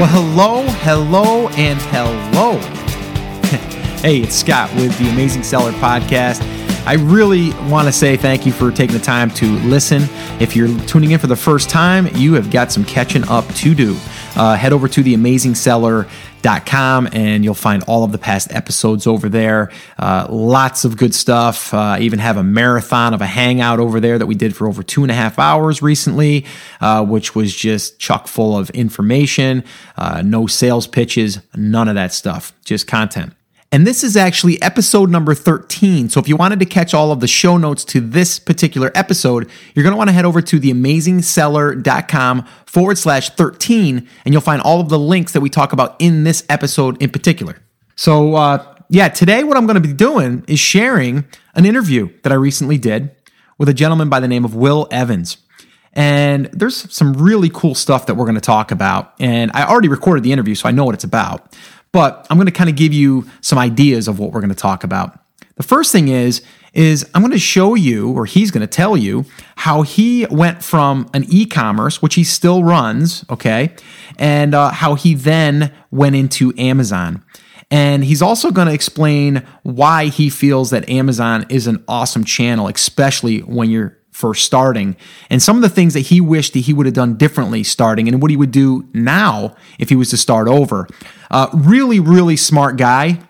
Well, hello, hello, and hello. hey, it's Scott with the Amazing Seller Podcast. I really want to say thank you for taking the time to listen. If you're tuning in for the first time, you have got some catching up to do. Uh, head over to theamazingseller.com and you'll find all of the past episodes over there. Uh, lots of good stuff. Uh, even have a marathon of a hangout over there that we did for over two and a half hours recently, uh, which was just chock full of information, uh, no sales pitches, none of that stuff, just content. And this is actually episode number 13. So if you wanted to catch all of the show notes to this particular episode, you're going to want to head over to theamazingseller.com forward slash 13, and you'll find all of the links that we talk about in this episode in particular. So, uh, yeah, today what I'm going to be doing is sharing an interview that I recently did with a gentleman by the name of Will Evans. And there's some really cool stuff that we're going to talk about. And I already recorded the interview, so I know what it's about. But I'm going to kind of give you some ideas of what we're going to talk about. The first thing is is I'm going to show you or he's going to tell you how he went from an e-commerce which he still runs, okay? And uh, how he then went into Amazon. And he's also going to explain why he feels that Amazon is an awesome channel, especially when you're first starting, and some of the things that he wished that he would have done differently starting, and what he would do now if he was to start over. Uh, really, really smart guy.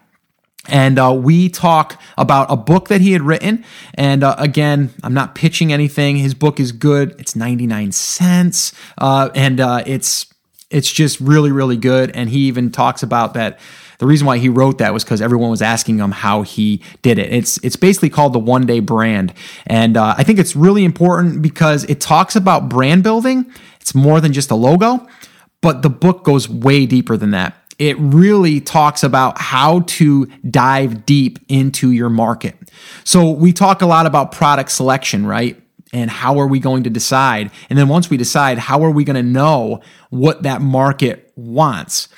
And uh, we talk about a book that he had written. And uh, again, I'm not pitching anything. His book is good. It's 99 cents, uh, and uh, it's it's just really, really good. And he even talks about that the reason why he wrote that was because everyone was asking him how he did it. It's it's basically called the One Day Brand, and uh, I think it's really important because it talks about brand building. It's more than just a logo, but the book goes way deeper than that. It really talks about how to dive deep into your market. So we talk a lot about product selection, right? and how are we going to decide? And then once we decide, how are we going to know what that market wants?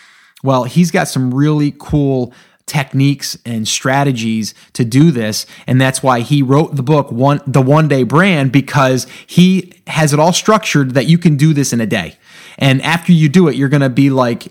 Well, he's got some really cool techniques and strategies to do this and that's why he wrote the book one the one day brand because he has it all structured that you can do this in a day. And after you do it you're going to be like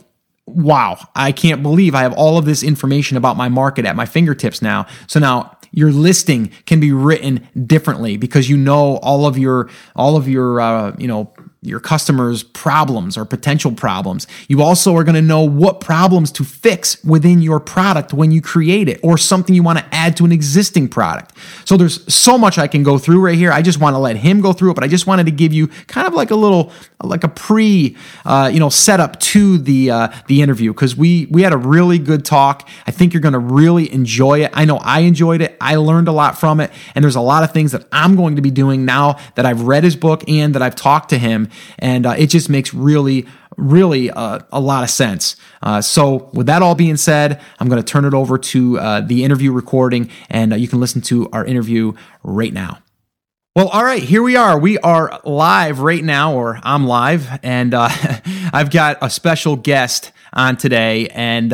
wow i can't believe i have all of this information about my market at my fingertips now. So now your listing can be written differently because you know all of your all of your uh, you know your customers' problems or potential problems. You also are going to know what problems to fix within your product when you create it or something you want to add to an existing product. So there's so much I can go through right here. I just want to let him go through it, but I just wanted to give you kind of like a little, like a pre, uh, you know, setup to the uh, the interview because we we had a really good talk. I think you're going to really enjoy it. I know I enjoyed it. I learned a lot from it, and there's a lot of things that I'm going to be doing now that I've read his book and that I've talked to him and uh, it just makes really, really uh, a lot of sense. Uh, so, with that all being said, I'm going to turn it over to uh, the interview recording, and uh, you can listen to our interview right now. Well, all right, here we are. We are live right now, or I'm live, and uh, I've got a special guest on today, and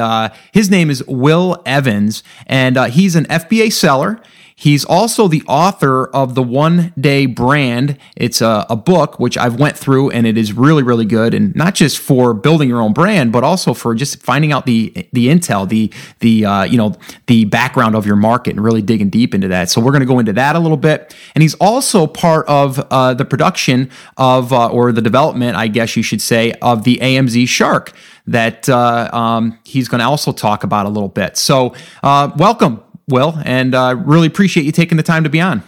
his name is Will Evans, and he's an FBA seller. He's also the author of the One Day Brand. It's a, a, book which I've went through, and it is really, really good. And not just for building your own brand, but also for just finding out the the intel, the the uh, you know the background of your market, and really digging deep into that. So we're going to go into that a little bit. And he's also part of uh, the production of uh, or the development, I guess you should say, of the AMZ Shark that uh, um, he's going to also talk about a little bit. So uh, welcome. Will, and uh, really appreciate you taking the time to be on.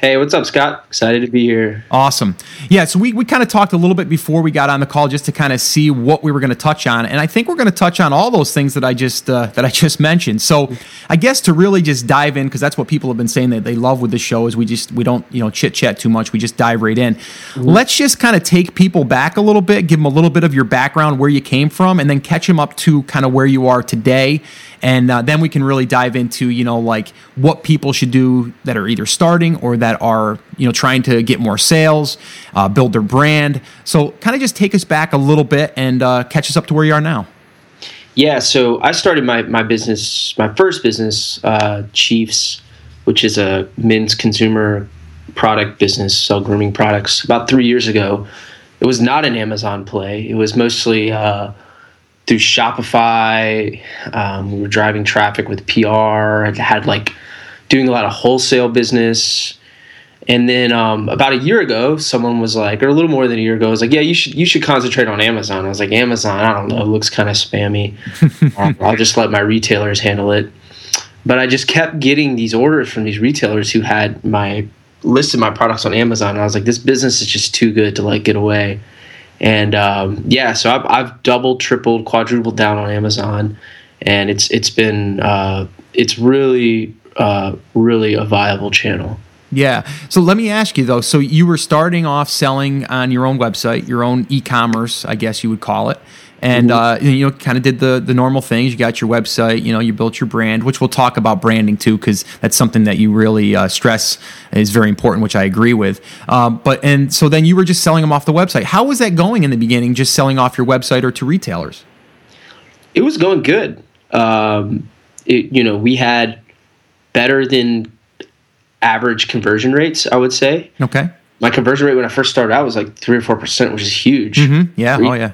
Hey, what's up, Scott? Excited to be here. Awesome. Yeah, so we, we kind of talked a little bit before we got on the call just to kind of see what we were going to touch on, and I think we're going to touch on all those things that I just uh, that I just mentioned. So, I guess to really just dive in because that's what people have been saying that they love with the show is we just we don't you know chit chat too much. We just dive right in. Mm-hmm. Let's just kind of take people back a little bit, give them a little bit of your background, where you came from, and then catch them up to kind of where you are today and uh, then we can really dive into you know like what people should do that are either starting or that are you know trying to get more sales uh, build their brand so kind of just take us back a little bit and uh, catch us up to where you are now yeah so i started my, my business my first business uh, chiefs which is a men's consumer product business sell grooming products about three years ago it was not an amazon play it was mostly uh, through Shopify. Um, we were driving traffic with PR. I had like doing a lot of wholesale business. And then um, about a year ago, someone was like, or a little more than a year ago, was like, "Yeah, you should you should concentrate on Amazon." I was like, "Amazon, I don't know, It looks kind of spammy. um, I'll just let my retailers handle it." But I just kept getting these orders from these retailers who had my listed my products on Amazon. I was like, "This business is just too good to like get away." And um, yeah, so I've, I've doubled, tripled, quadrupled down on Amazon, and it's it's been uh, it's really uh, really a viable channel. Yeah. So let me ask you though. So you were starting off selling on your own website, your own e-commerce, I guess you would call it, and mm-hmm. uh, you know, kind of did the the normal things. You got your website, you know, you built your brand, which we'll talk about branding too, because that's something that you really uh, stress is very important, which I agree with. Um, but and so then you were just selling them off the website. How was that going in the beginning? Just selling off your website or to retailers? It was going good. Um, it, you know, we had better than average conversion rates, I would say. Okay. My conversion rate when I first started out was like three or four percent, which is huge. Mm-hmm. Yeah. Oh yeah.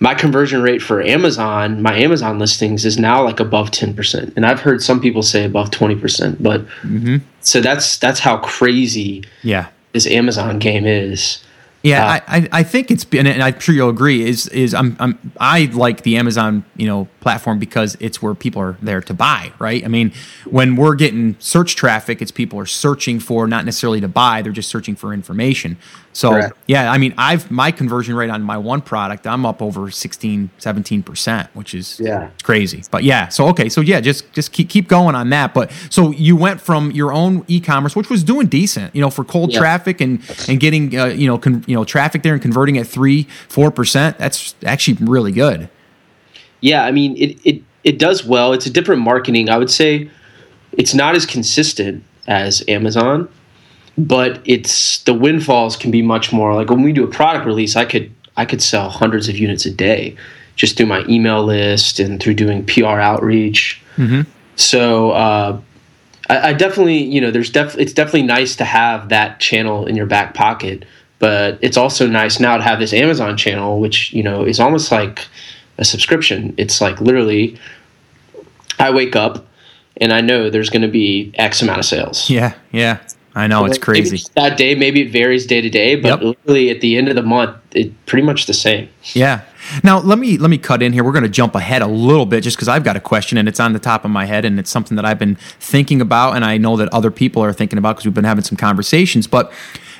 My conversion rate for Amazon, my Amazon listings is now like above ten percent, and I've heard some people say above twenty percent. But mm-hmm. so that's that's how crazy. Yeah. This Amazon game is. Yeah, uh, I, I think it's been, and I'm sure you'll agree. Is is I'm, I'm I like the Amazon you know platform because it's where people are there to buy, right? I mean, when we're getting search traffic, it's people are searching for not necessarily to buy; they're just searching for information. So Correct. yeah, I mean, I've my conversion rate on my one product, I'm up over 16, 17 percent, which is yeah crazy. But yeah, so okay, so yeah, just just keep keep going on that. But so you went from your own e-commerce, which was doing decent, you know, for cold yeah. traffic and and getting uh, you know con, you know traffic there and converting at three four percent. That's actually really good. Yeah, I mean it it it does well. It's a different marketing. I would say it's not as consistent as Amazon but it's the windfalls can be much more like when we do a product release i could i could sell hundreds of units a day just through my email list and through doing pr outreach. Mm-hmm. so uh, I, I, definitely you know there's def it's definitely nice to have that channel in your back pocket but it's also nice now to have this amazon channel which you know is almost like a subscription. It's like literally i wake up and i know there's going to be x amount of sales. Yeah yeah I know it's crazy. that day, maybe it varies day to day, but yep. literally at the end of the month, it's pretty much the same. Yeah. Now let me let me cut in here. We're going to jump ahead a little bit just because I've got a question and it's on the top of my head and it's something that I've been thinking about and I know that other people are thinking about because we've been having some conversations. But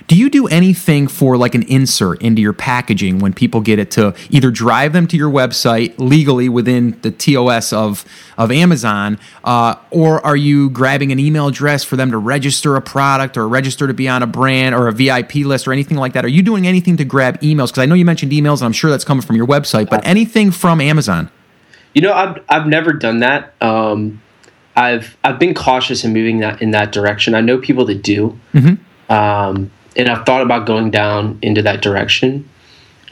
do you do anything for like an insert into your packaging when people get it to either drive them to your website legally within the TOS of of Amazon, uh, or are you grabbing an email address for them to register a product or register to be on a brand or a VIP list or anything like that? Are you doing anything to grab emails? Because I know you mentioned emails, and I'm sure that's coming from your website, but anything from Amazon? You know, I've I've never done that. Um, I've I've been cautious in moving that in that direction. I know people that do. Mm-hmm. Um, and I've thought about going down into that direction.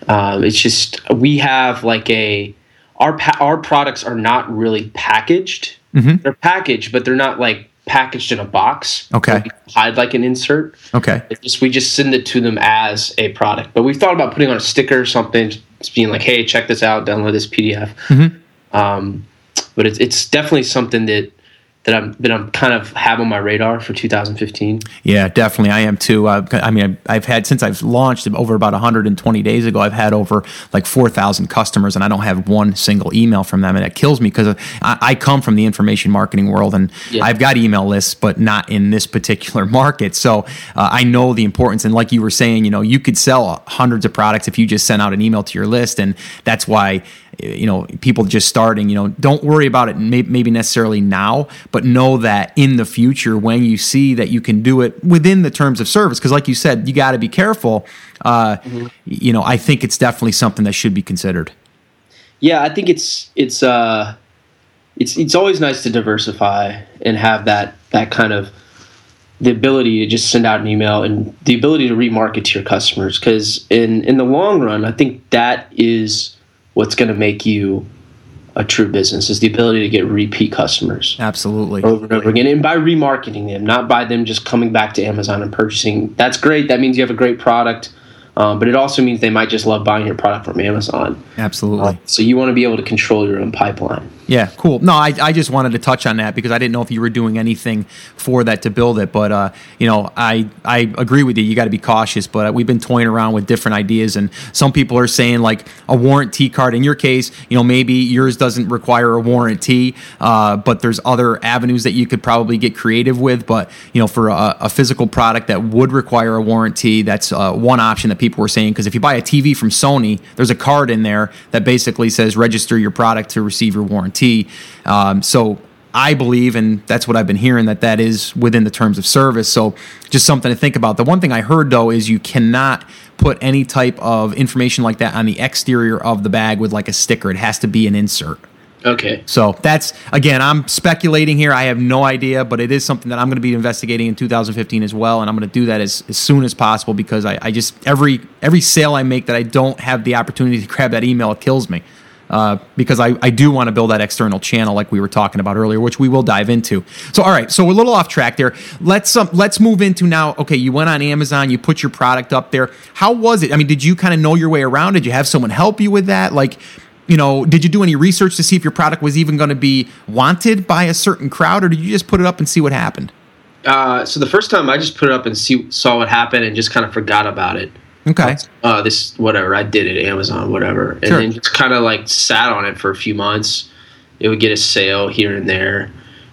Um, it's just we have like a our pa- our products are not really packaged. Mm-hmm. They're packaged, but they're not like packaged in a box. Okay, hide like an insert. Okay, it's just we just send it to them as a product. But we've thought about putting on a sticker or something, just being like, "Hey, check this out. Download this PDF." Mm-hmm. Um, but it's it's definitely something that that I'm that I'm kind of have on my radar for 2015. Yeah, definitely, I am too. Uh, I mean, I've had since I've launched over about 120 days ago. I've had over like 4,000 customers, and I don't have one single email from them, and it kills me because I, I, come from the information marketing world, and yeah. I've got email lists, but not in this particular market. So uh, I know the importance, and like you were saying, you know, you could sell hundreds of products if you just sent out an email to your list, and that's why you know people just starting you know don't worry about it maybe necessarily now but know that in the future when you see that you can do it within the terms of service because like you said you got to be careful uh, mm-hmm. you know i think it's definitely something that should be considered yeah i think it's it's uh it's it's always nice to diversify and have that that kind of the ability to just send out an email and the ability to remarket to your customers because in in the long run i think that is what's going to make you a true business is the ability to get repeat customers. Absolutely. Over and over again. And by remarketing them, not by them just coming back to Amazon and purchasing. That's great. That means you have a great product. Um, but it also means they might just love buying your product from Amazon. Absolutely. Uh, so you want to be able to control your own pipeline. Yeah, cool. No, I, I just wanted to touch on that because I didn't know if you were doing anything for that to build it. But uh, you know, I I agree with you. You got to be cautious. But we've been toying around with different ideas, and some people are saying like a warranty card. In your case, you know, maybe yours doesn't require a warranty, uh, but there's other avenues that you could probably get creative with. But you know, for a, a physical product that would require a warranty, that's uh, one option that people were saying. Because if you buy a TV from Sony, there's a card in there that basically says register your product to receive your warranty. Um, so I believe, and that's what I've been hearing, that that is within the terms of service. So just something to think about. The one thing I heard though is you cannot put any type of information like that on the exterior of the bag with like a sticker. It has to be an insert. Okay. So that's again, I'm speculating here. I have no idea, but it is something that I'm going to be investigating in 2015 as well, and I'm going to do that as, as soon as possible because I, I just every every sale I make that I don't have the opportunity to grab that email, it kills me uh, because I, I do want to build that external channel like we were talking about earlier, which we will dive into. So, all right, so we're a little off track there. Let's um, let's move into now. Okay, you went on Amazon, you put your product up there. How was it? I mean, did you kind of know your way around? Did you have someone help you with that? Like, you know, did you do any research to see if your product was even going to be wanted by a certain crowd, or did you just put it up and see what happened? Uh, so the first time I just put it up and see, saw what happened and just kind of forgot about it. Okay. Uh, this whatever I did it Amazon whatever, and sure. then just kind of like sat on it for a few months. It would get a sale here and there,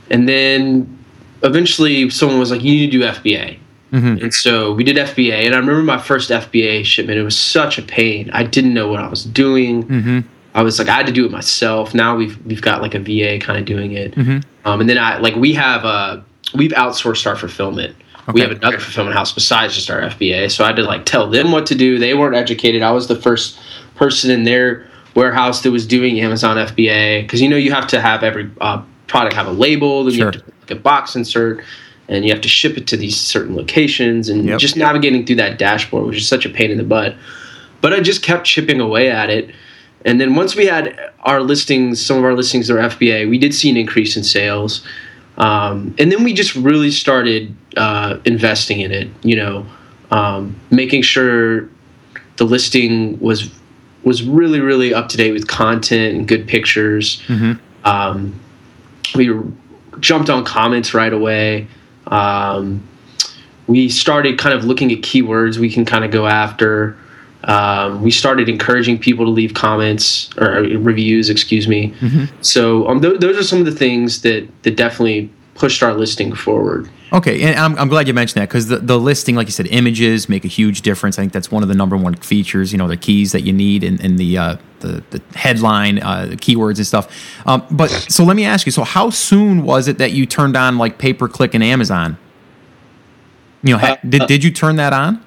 and then eventually someone was like, "You need to do FBA." Mm-hmm. And so we did FBA, and I remember my first FBA shipment. It was such a pain. I didn't know what I was doing. Mm-hmm. I was like, I had to do it myself. Now we've we've got like a VA kind of doing it, mm-hmm. um, and then I like we have a we've outsourced our fulfillment. Okay. We have another fulfillment house besides just our FBA. So I had to like tell them what to do. They weren't educated. I was the first person in their warehouse that was doing Amazon FBA because you know you have to have every uh, product have a label, then sure. you have to like a box insert, and you have to ship it to these certain locations, and yep. just navigating through that dashboard, which is such a pain in the butt. But I just kept chipping away at it. And then once we had our listings, some of our listings are FBA, we did see an increase in sales. Um, and then we just really started uh, investing in it. You know, um, making sure the listing was was really really up to date with content and good pictures. Mm-hmm. Um, we jumped on comments right away. Um, we started kind of looking at keywords we can kind of go after. Um, we started encouraging people to leave comments or reviews, excuse me. Mm-hmm. So um, th- those are some of the things that that definitely pushed our listing forward. Okay, and I'm, I'm glad you mentioned that because the, the listing, like you said, images make a huge difference. I think that's one of the number one features. You know, the keys that you need and, in the, uh, the the headline, uh, the keywords and stuff. Um, but so let me ask you: so how soon was it that you turned on like pay per click and Amazon? You know, ha- uh, did did you turn that on?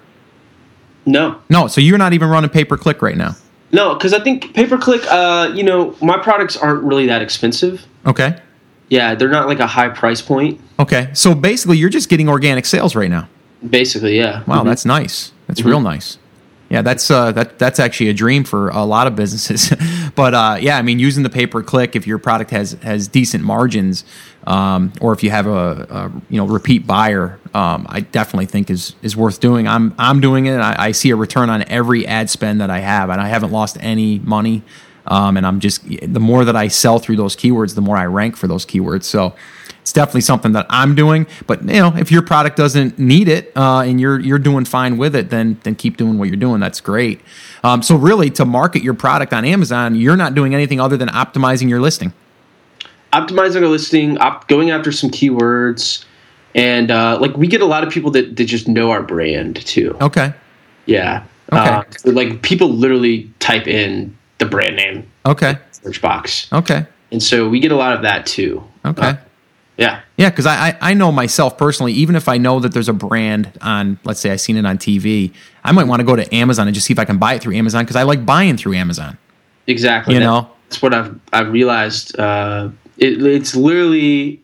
No. No. So you're not even running pay per click right now. No, because I think pay per click. Uh, you know, my products aren't really that expensive. Okay. Yeah, they're not like a high price point. Okay, so basically, you're just getting organic sales right now. Basically, yeah. Wow, mm-hmm. that's nice. That's mm-hmm. real nice. Yeah, that's uh, that that's actually a dream for a lot of businesses. but uh, yeah, I mean, using the pay per click, if your product has has decent margins, um, or if you have a, a you know repeat buyer, um, I definitely think is is worth doing. I'm I'm doing it. I, I see a return on every ad spend that I have, and I haven't lost any money. Um, and I'm just the more that I sell through those keywords, the more I rank for those keywords. So it's definitely something that I'm doing. But you know, if your product doesn't need it uh, and you're you're doing fine with it, then then keep doing what you're doing. That's great. Um, so really, to market your product on Amazon, you're not doing anything other than optimizing your listing. Optimizing our listing, op- going after some keywords, and uh, like we get a lot of people that, that just know our brand too. Okay. Yeah. Okay. Uh, so like people literally type in the brand name. Okay. Search box. Okay. And so we get a lot of that too. Okay. Uh, yeah. Yeah, because I, I know myself personally, even if I know that there's a brand on, let's say I've seen it on TV, I might want to go to Amazon and just see if I can buy it through Amazon because I like buying through Amazon. Exactly. You that, know, that's what I've I've realized. Uh, it, it's literally,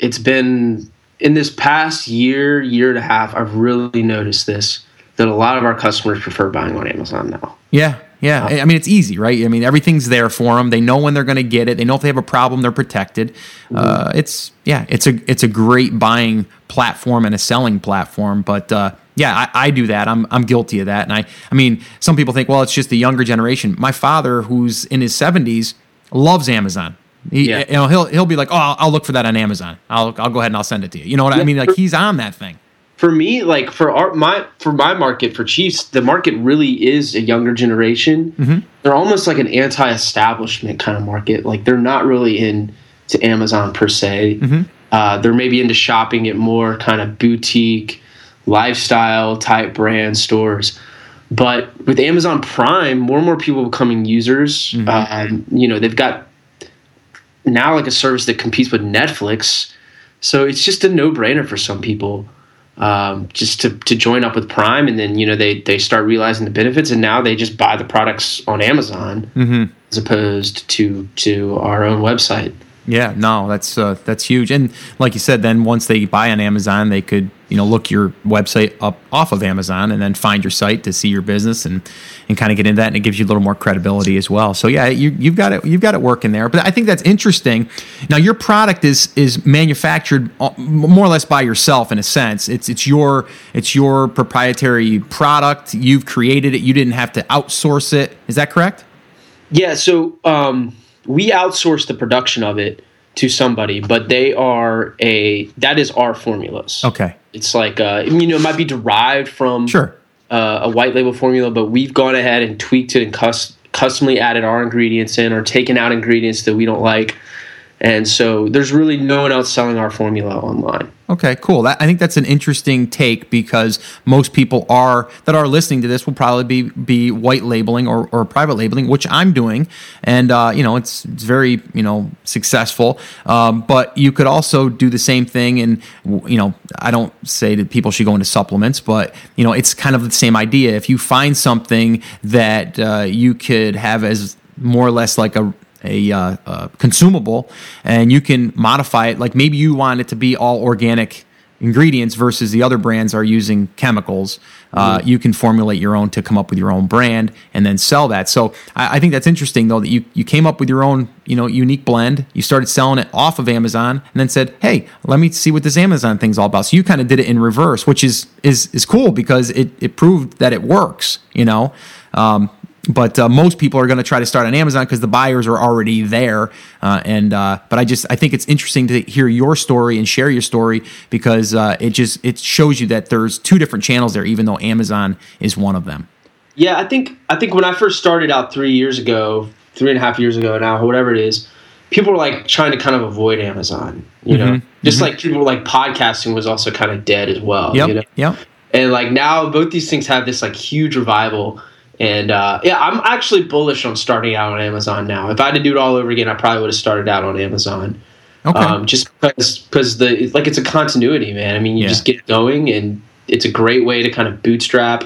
it's been in this past year, year and a half. I've really noticed this that a lot of our customers prefer buying on Amazon now. Yeah, yeah, I mean it's easy, right? I mean everything's there for them. They know when they're going to get it. They know if they have a problem, they're protected. Mm-hmm. Uh, it's yeah, it's a it's a great buying platform and a selling platform. But uh, Yeah, I, I, do that. I'm I'm guilty of that. And I I mean, some people think, well, it's just the younger generation. My father, who's in his 70s, loves Amazon. He, yeah. you know, he'll he'll be like, oh, I'll, I'll, look for that on Amazon. I'll I'll go ahead and I'll send it to you. You know what yeah, I mean? Like he's on that thing. For me, like for our my for my market for Chiefs, the market really is a younger generation. Mm-hmm. They're almost like an anti-establishment kind of market. Like they're not really in to Amazon per se. Mm-hmm. Uh, they're maybe into shopping at more kind of boutique lifestyle type brand stores. But with Amazon Prime, more and more people becoming users. Mm-hmm. Um, you know, they've got now like a service that competes with Netflix. So it's just a no brainer for some people um, just to, to join up with Prime. And then, you know, they, they start realizing the benefits and now they just buy the products on Amazon mm-hmm. as opposed to, to our own website. Yeah, no, that's uh, that's huge. And like you said, then once they buy on Amazon, they could you know look your website up off of Amazon and then find your site to see your business and and kind of get into that, and it gives you a little more credibility as well. So yeah, you, you've got it you've got it working there. But I think that's interesting. Now your product is is manufactured uh, more or less by yourself in a sense. It's it's your it's your proprietary product. You've created it. You didn't have to outsource it. Is that correct? Yeah. So. Um we outsource the production of it to somebody, but they are a that is our formulas. Okay, it's like uh, you know it might be derived from sure uh, a white label formula, but we've gone ahead and tweaked it and cus- customly added our ingredients in or taken out ingredients that we don't like and so there's really no one else selling our formula online. Okay, cool. That, I think that's an interesting take because most people are that are listening to this will probably be be white labeling or, or private labeling, which I'm doing, and uh, you know it's it's very you know successful. Um, but you could also do the same thing, and you know I don't say that people should go into supplements, but you know it's kind of the same idea. If you find something that uh, you could have as more or less like a a uh, uh, consumable, and you can modify it. Like maybe you want it to be all organic ingredients versus the other brands are using chemicals. Uh, mm-hmm. You can formulate your own to come up with your own brand and then sell that. So I, I, think that's interesting though that you you came up with your own you know unique blend. You started selling it off of Amazon and then said, hey, let me see what this Amazon thing's all about. So you kind of did it in reverse, which is is is cool because it it proved that it works. You know. Um, but uh, most people are going to try to start on Amazon because the buyers are already there. Uh, and uh, but I just I think it's interesting to hear your story and share your story because uh, it just it shows you that there's two different channels there, even though Amazon is one of them. Yeah, I think I think when I first started out three years ago, three and a half years ago now, whatever it is, people were like trying to kind of avoid Amazon. You know, mm-hmm. just mm-hmm. like people like podcasting was also kind of dead as well. Yep. You know? Yep. And like now, both these things have this like huge revival and uh, yeah, I'm actually bullish on starting out on Amazon now. If I had to do it all over again, I probably would have started out on Amazon. Okay. Um, just because because the like it's a continuity, man. I mean, you yeah. just get going, and it's a great way to kind of bootstrap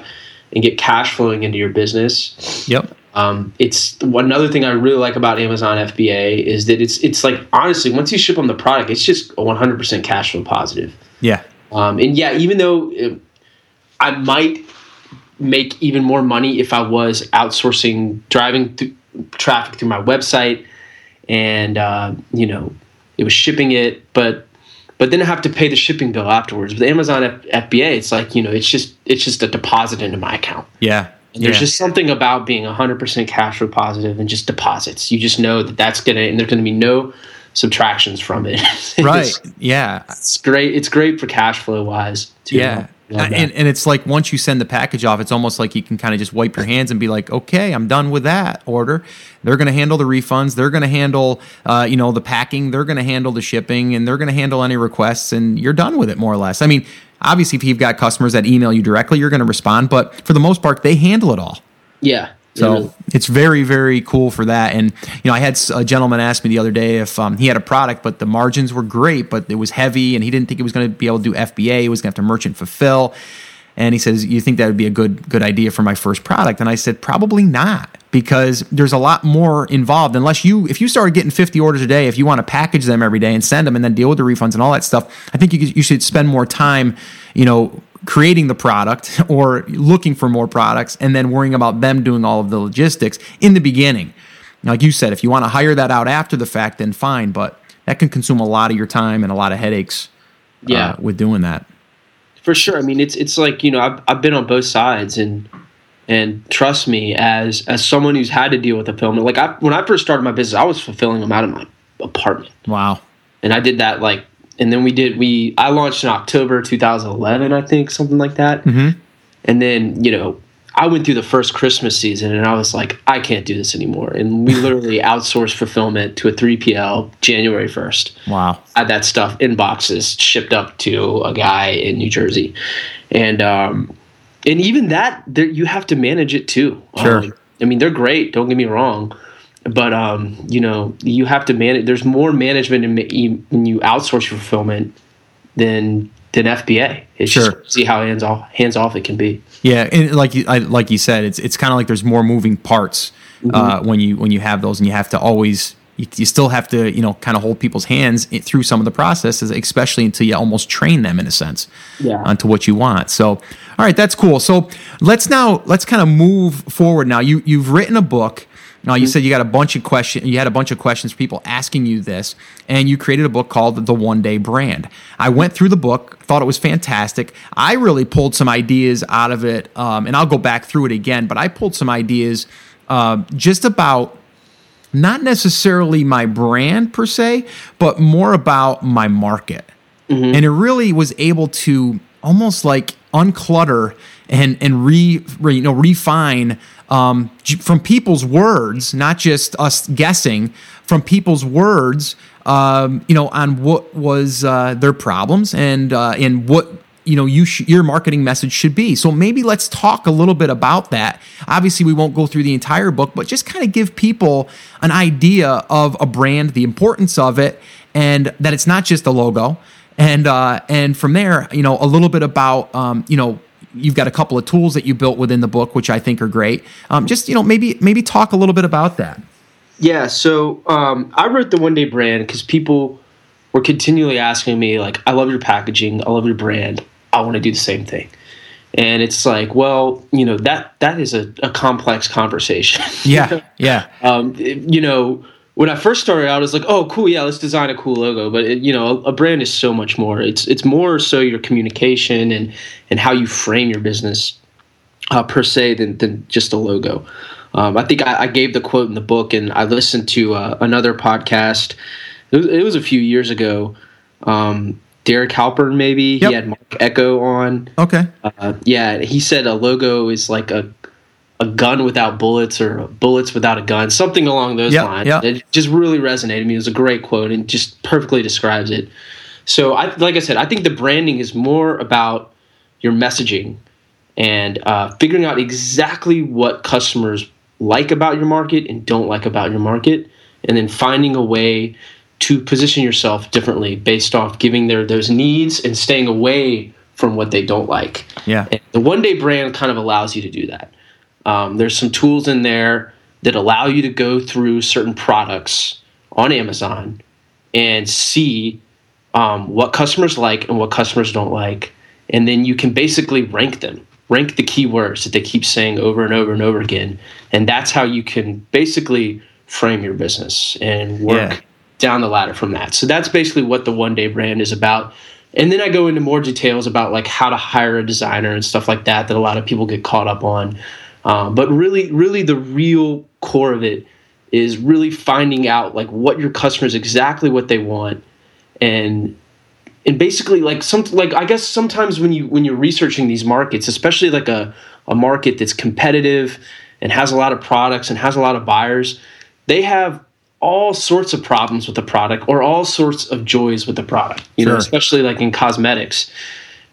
and get cash flowing into your business. Yep. Um, it's another thing I really like about Amazon FBA is that it's it's like honestly, once you ship them the product, it's just a 100% cash flow positive. Yeah. Um, and yeah, even though it, I might make even more money if I was outsourcing driving th- traffic through my website and uh, you know it was shipping it but but then I have to pay the shipping bill afterwards. With Amazon F- FBA, it's like you know, it's just it's just a deposit into my account. Yeah, and there's yeah. just something about being 100% cash flow positive and just deposits. You just know that that's gonna and there's gonna be no subtractions from it. right. yeah. It's great. It's great for cash flow wise. Too. Yeah. And, and it's like once you send the package off, it's almost like you can kind of just wipe your hands and be like, okay, I'm done with that order. They're going to handle the refunds. They're going to handle, uh, you know, the packing. They're going to handle the shipping, and they're going to handle any requests, and you're done with it more or less. I mean, obviously, if you've got customers that email you directly, you're going to respond, but for the most part, they handle it all. Yeah, so it's very, very cool for that. And, you know, I had a gentleman ask me the other day if um, he had a product, but the margins were great, but it was heavy and he didn't think he was going to be able to do FBA. He was going to have to merchant fulfill. And he says, "You think that would be a good good idea for my first product?" And I said, "Probably not, because there's a lot more involved. Unless you, if you started getting 50 orders a day, if you want to package them every day and send them, and then deal with the refunds and all that stuff, I think you, you should spend more time, you know, creating the product or looking for more products and then worrying about them doing all of the logistics in the beginning. Like you said, if you want to hire that out after the fact, then fine, but that can consume a lot of your time and a lot of headaches uh, yeah. Uh, with doing that. for sure. I mean, it's it's like you know I've I've been on both sides and and trust me as as someone who's had to deal with a film like I when I first started my business I was fulfilling them out of my apartment. Wow. And I did that like and then we did we I launched in October 2011 I think something like that. Mm-hmm. And then you know I went through the first Christmas season and I was like, I can't do this anymore. And we literally outsourced fulfillment to a 3PL January 1st. Wow. I had that stuff in boxes shipped up to a guy in New Jersey. And, um, and even that, there, you have to manage it too. Sure. Um, I mean, they're great. Don't get me wrong, but um, you know, you have to manage. There's more management in, in, when you outsource your fulfillment than than FBA. It's Sure. just see how hands off hands off it can be. Yeah, and like you, I, like you said, it's it's kind of like there's more moving parts uh, when you when you have those, and you have to always you, you still have to you know kind of hold people's hands through some of the processes, especially until you almost train them in a sense Yeah. onto what you want. So, all right, that's cool. So let's now let's kind of move forward. Now you you've written a book. Now you said you got a bunch of question. You had a bunch of questions, people asking you this, and you created a book called The One Day Brand. I went through the book, thought it was fantastic. I really pulled some ideas out of it, um, and I'll go back through it again. But I pulled some ideas uh, just about not necessarily my brand per se, but more about my market. And it really was able to almost like unclutter and and re, re you know refine um, from people's words, not just us guessing from people's words, um, you know, on what was uh, their problems and uh, and what you know you sh- your marketing message should be. So maybe let's talk a little bit about that. Obviously we won't go through the entire book but just kind of give people an idea of a brand the importance of it and that it's not just a logo. And uh, and from there you know a little bit about um, you know you've got a couple of tools that you built within the book which i think are great. Um, just you know maybe maybe talk a little bit about that. Yeah, so um, I wrote the one day brand because people were continually asking me, like, I love your packaging, I love your brand, I want to do the same thing. And it's like, well, you know, that that is a, a complex conversation. yeah yeah. Um, you know, when I first started out, I was like, oh, cool, yeah, let's design a cool logo. But it, you know, a, a brand is so much more. It's it's more so your communication and and how you frame your business uh, per se than than just a logo. Um, I think I, I gave the quote in the book, and I listened to uh, another podcast. It was, it was a few years ago. Um, Derek Halpern, maybe Yep. he had Marc Ecko on. okay Uh, yeah, he said a logo is like a a gun without bullets or bullets without a gun, something along those Yeah, lines. yeah. It just really resonated me. It was a great quote and just perfectly describes it. So, I like I said, I think the branding is more about your messaging and uh, figuring out exactly what customers like about your market and don't like about your market, and then finding a way to position yourself differently based off giving their those needs and staying away from what they don't like. yeah And the one day brand kind of allows you to do that. Um, there's some tools in there that allow you to go through certain products on Amazon and see um, what customers like and what customers don't like. And then you can basically rank them, rank the keywords that they keep saying over and over and over again. And that's how you can basically frame your business and work Yeah. down the ladder from that. So that's basically what the one day brand is about. And then I go into more details about like how to hire a designer and stuff like that that a lot of people get caught up on. Um, but really, really, the real core of it is really finding out like what your customers exactly what they want, and and basically like some like I guess sometimes when you when you're researching these markets, especially like a a market that's competitive and has a lot of products and has a lot of buyers, they have all sorts of problems with the product or all sorts of joys with the product. You know, especially like in cosmetics.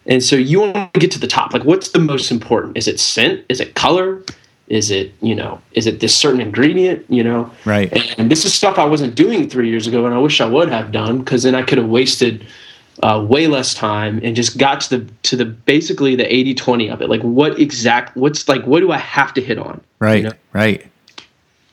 And so you want to get to the top. Like, what's the most important? Is it scent? Is it color? Is it you know? Is it this certain ingredient? You know, Right. And this is stuff I wasn't doing three years ago, and I wish I would have done because then I could have wasted uh, way less time and just got to the to the basically the 80-20 of it. Like, what exact? What's like? What do I have to hit on? Right, You know? right.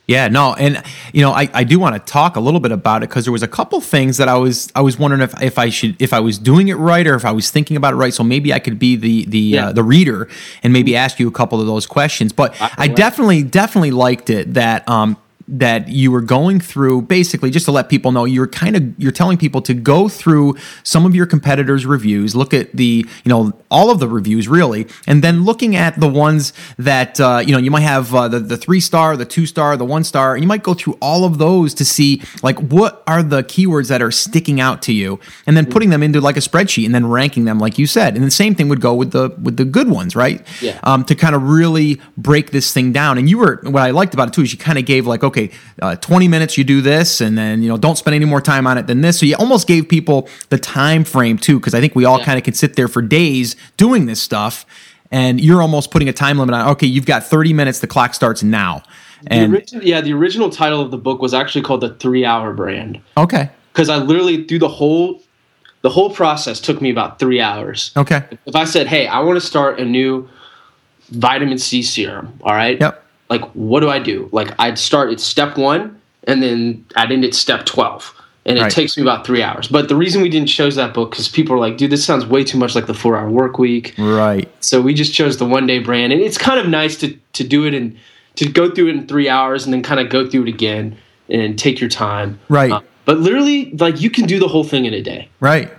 Yeah, no, and you know, I, I do want to talk a little bit about it because there was a couple things that I was I was wondering if, if I should if I was doing it right or if I was thinking about it right. So maybe I could be the the Yeah. uh, the reader and maybe ask you a couple of those questions. But I definitely definitely liked it that um that you were going through basically just to let people know you're kind of you're telling people to go through some of your competitors reviews look at the you know all of the reviews really, and then looking at the ones that uh, you know you might have uh, the the three star, the two star, the one star, and you might go through all of those to see like what are the keywords that are sticking out to you, and then putting them into like a spreadsheet and then ranking them like you said. And the same thing would go with the with the good ones, right? Yeah. Um, to kind of really break this thing down. And you were what I liked about it too is you kind of gave like okay, uh, twenty minutes you do this, and then you know don't spend any more time on it than this. So you almost gave people the time frame too, because I think we all Yeah. kind of can sit there for days doing this stuff. And you're almost putting a time limit on. Okay, you've got 30 minutes. The clock starts now. The And original, yeah, the original title of the book was actually called the Three Hour Brand okay, because I literally through the whole the whole process took me about three hours. okay, If I said, "Hey, I want to start a new vitamin C serum," all right, yep, like what do I do? Like I'd start at step one and then I'd end at step twelve. And it Right. takes me about three hours. But the reason we didn't choose that book because people are like, dude, this sounds way too much like the four hour work week. right, So we just chose the one day brand, and it's kind of nice to to do it and to go through it in three hours, and then kind of go through it again and take your time. Right. Uh, but literally, like you can do the whole thing in a day. right.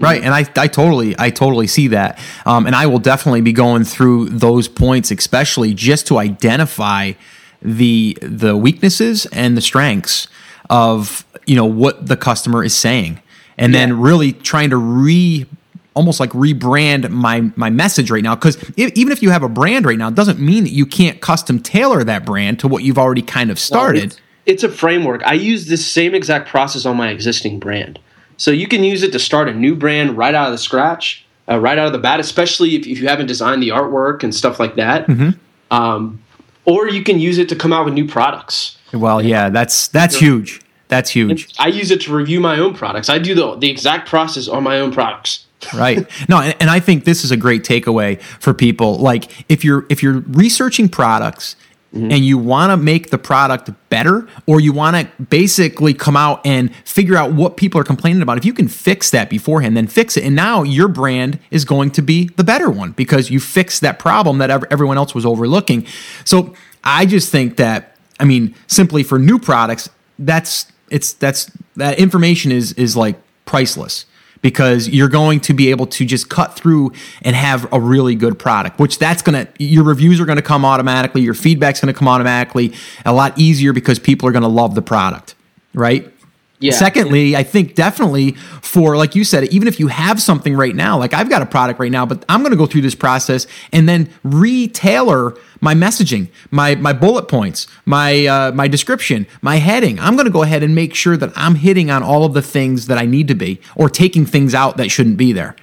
Right, and I, I totally I totally see that, um, and I will definitely be going through those points, especially just to identify the the weaknesses and the strengths of you know what the customer is saying, and then really trying to re almost like rebrand my my message right now because even if you have a brand right now it doesn't mean that you can't custom tailor that brand to what you've already kind of started It's, it's a framework. I use this same exact process on my existing brand, so you can use it to start a new brand right out of the scratch, uh, right out of the bat. Especially if, if you haven't designed the artwork and stuff like that. Mm-hmm. Um, or you can use it to come out with new products. Well yeah. that's that's huge. That's huge. I use it to review my own products. I do the the exact process on my own products. right. No and, and i think this is a great takeaway for people. Like if you're if you're researching products mm-hmm. and you want to make the product better or you want to basically come out and figure out what people are complaining about if you can fix that beforehand then fix it. And now your brand is going to be the better one because you fixed that problem that ev- everyone else was overlooking. So i just think that i mean simply for new products that's it's that's that information is is like priceless because you're going to be able to just cut through and have a really good product which that's going to your reviews are going to come automatically your feedback's going to come automatically a lot easier because people are going to love the product right Yeah. Secondly, I think definitely for like you said, even if you have something right now, like I've got a product right now, but I'm going to go through this process and then retailor my messaging, my my bullet points, my uh, my description, my heading. I'm going to go ahead and make sure that I'm hitting on all of the things that I need to be, or taking things out that shouldn't be there.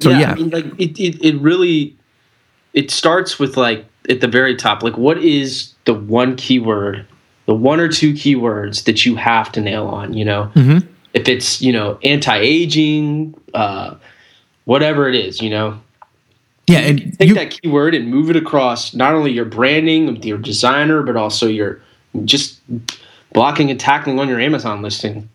So yeah, yeah, I mean, like it, it, it really it starts with like at the very top, like what is the one keyword, the one or two keywords that you have to nail on, you know? Mm-hmm. If it's, you know, anti-aging, uh, whatever it is, you know. yeah, and Take you, that keyword and move it across not only your branding, your designer, but also your just blocking and tackling on your Amazon listing.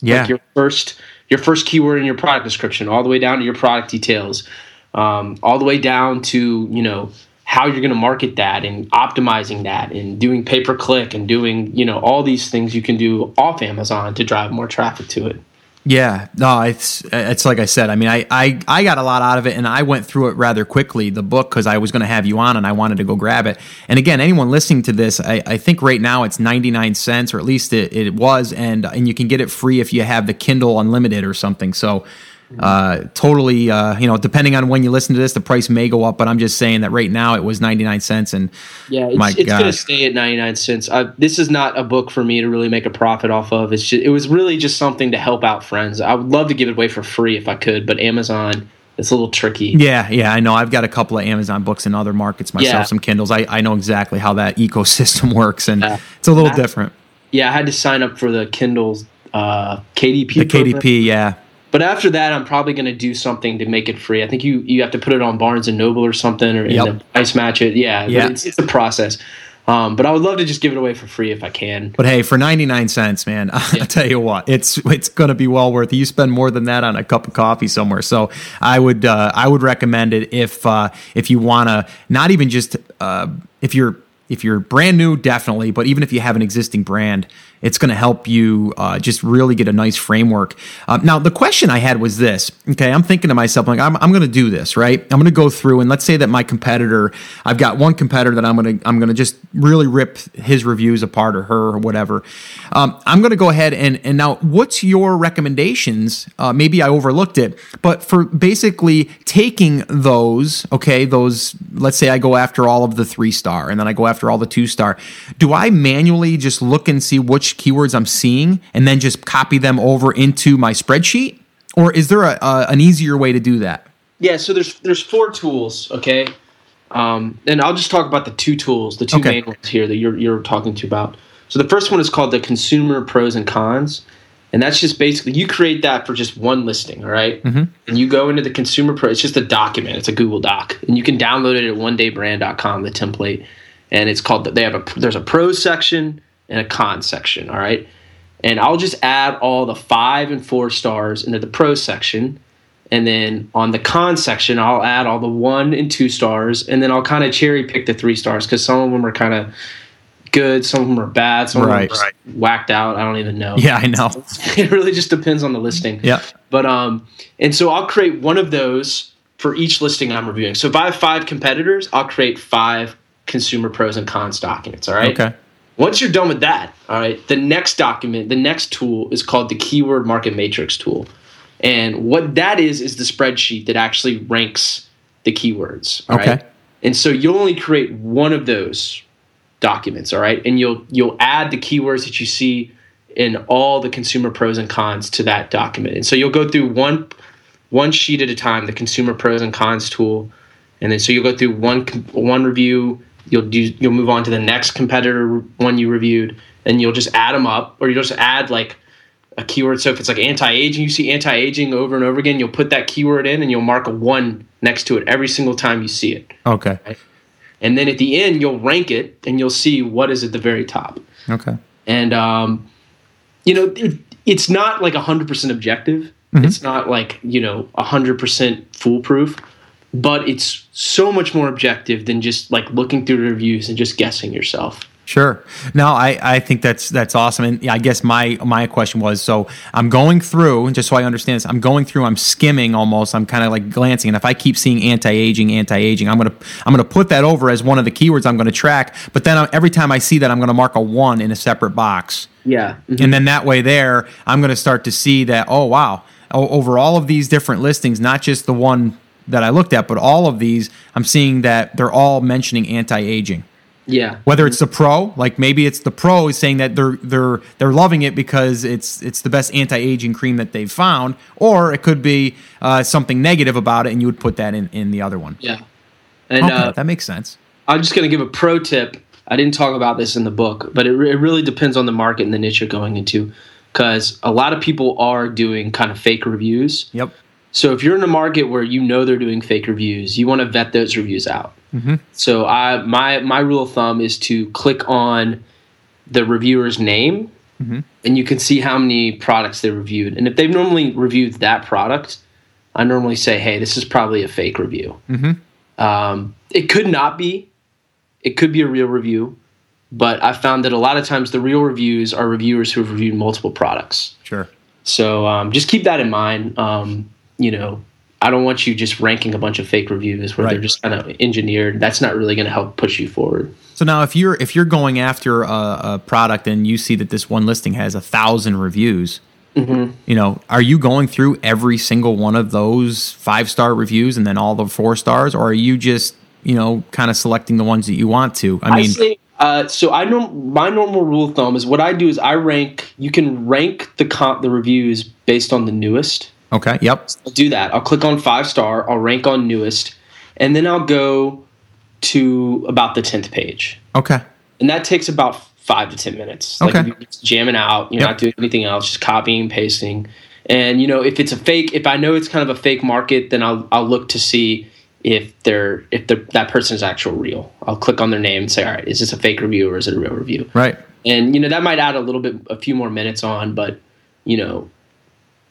yeah, like your first your first keyword in your product description all the way down to your product details um, all the way down to you know how you're going to market that and optimizing that and doing pay per click and doing you know all these things you can do off amazon to drive more traffic to it Yeah, no, it's it's like I said. I mean, I I, I got a lot out of it, and I went through it rather quickly. The book because I was going to have you on, and I wanted to go grab it. And again, anyone listening to this, I, I think right now it's ninety nine cents, or at least it, it was, and and you can get it free if you have the Kindle Unlimited or something. So. Uh, totally. Uh, you know, depending on when you listen to this, the price may go up. But I'm just saying that right now it was 99 cents, and yeah it's, My it's going to stay at 99 cents uh, this is not a book for me to really make a profit off of it's just, it was really just something to help out friends i would love to give it away for free if i could but amazon it's a little tricky Yeah, yeah, I know. I've got a couple of Amazon books in other markets myself, Yeah. some Kindles. I, I know exactly how that ecosystem works, and Yeah. it's a little That- different. Yeah, I had to sign up for the Kindle uh, KDP. The program. KDP, yeah. But after that, I'm probably going to do something to make it free. I think you you have to put it on Barnes and Noble or something, or Yep. price match it. Yeah, Yeah. It's, it's a process. Um, but I would love to just give it away for free if I can. But hey, for 99 cents, man, I'll tell you what, it's it's going to be well worth it. You spend more than that on a cup of coffee somewhere. So I would uh, I would recommend it if uh, if you want to not even just uh, if you're if you're brand new, definitely, but even if you have an existing brand, it's going to help you uh, just really get a nice framework. Uh, now, the question I had was this. Okay, I'm thinking to myself, like, I'm, I'm going to do this, right? I'm going to go through and let's say that my competitor, I've got one competitor that I'm going to I'm going to just really rip his reviews apart or her or whatever. Um, I'm going to go ahead and and now, what's your recommendations? Uh, maybe I overlooked it, but for basically taking those, okay, those. Let's say I go after all of the three star, and then I go after all the two star. Do I manually just look and see which keywords I'm seeing and then just copy them over into my spreadsheet? Or is there a, a an easier way to do that? Yeah, so there's there's four tools, okay? Um, and I'll just talk about the two tools, the two Okay. main ones here that you're you're talking to about. So the first one is called the consumer pros and cons, and that's just basically you create that for just one listing, all right? And you go into the consumer pro. It's just a document. It's a Google Doc, and you can download it at onedaybrand.com, the template. And it's called. They have a there's a pros section and a con section, all right? And I'll just add all the five and four stars into the pro section. And then on the con section, I'll add all the one and two stars, and then I'll kind of cherry pick the three stars because some of them are kind of good, some of them are bad, some Right. of them are whacked out. I don't even know. Yeah, I know. it really just depends on the listing. Yeah. But um, and so I'll create one of those for each listing I'm reviewing. So if I have five competitors, I'll create five consumer pros and cons documents. All right. Okay. Once you're done with that, all right, the next document, the next tool is called the Keyword Market Matrix tool. And what that is is the spreadsheet that actually ranks the keywords. all Okay. right? And so you'll only create one of those documents, all right? And you'll you'll add the keywords that you see in all the consumer pros and cons to that document. And so you'll go through one one sheet at a time, the consumer pros and cons tool, and then so you'll go through one one review. You'll do you'll move on to the next competitor one you reviewed, and you'll just add them up, or you'll just add like a keyword. So if it's like anti-aging, you see anti-aging over and over again, you'll put that keyword in, and you'll mark a one next to it every single time you see it. Okay. And then at the end, you'll rank it, and you'll see what is at the very top Okay. and um, you know it, it's not like 100% objective Mm-hmm. it's not like you know 100% foolproof but it's so much more objective than just like looking through the reviews and just guessing yourself Sure. No, I, I think that's that's awesome. And yeah, I guess my my question was so I'm going through just so I understand this. I'm going through. I'm skimming almost. I'm kind of like glancing. And if I keep seeing anti-aging, anti-aging, I'm gonna I'm gonna put that over as one of the keywords I'm gonna track. But then I, every time I see that, I'm gonna mark a one in a separate box. yeah mm-hmm. And then that way, there, I'm going to start to see that, oh, wow, over all of these different listings, not just the one that I looked at, but all of these, I'm seeing that they're all mentioning anti aging. yeah Whether it's the pro, like maybe it's the pro is saying that they're they're they're loving it because it's it's the best anti-aging cream that they've found, or it could be uh, something negative about it, and you would put that in in the other one. yeah and Okay, uh, that makes sense. i'm just going to give a pro tip i didn't talk about this in the book but it, re- it really depends on the market and the niche you're going into because a lot of people are doing kind of fake reviews Yep. So if you're in a market where you know they're doing fake reviews, you want to vet those reviews out. So I my my rule of thumb is to click on the reviewer's name, and you can see how many products they reviewed. And if they've normally reviewed that product, I normally say, "Hey, this is probably a fake review." Um, it could not be. It could be a real review, but I found that a lot of times the real reviews are reviewers who have reviewed multiple products. Sure. So um, just keep that in mind. Um, you know, I don't want you just ranking a bunch of fake reviews where they're just kind of engineered. That's not really going to help push you forward. So now, if you're if you're going after a, a product and you see that this one listing has a thousand reviews, you know, are you going through every single one of those five star reviews and then all the four stars, or are you just you know kind of selecting the ones that you want to? I I mean, say, uh, so I know my normal rule of thumb is what I do is I rank. You can rank the comp the reviews based on the newest. Okay, yep, I'll do that. I'll click on five star. I'll rank on newest, and then I'll go to about the tenth page. okay, and that takes about five to ten minutes. Okay. Like you're just jamming out, you're Yep. not doing anything else, just copying, pasting. And you know, if it's a fake, if I know it's kind of a fake market, then I'll I'll look to see if they're if they're, that person is actual real. I'll click on their name and say, all right, is this a fake review or is it a real review? right, And you know that might add a little bit, a few more minutes on, but you know,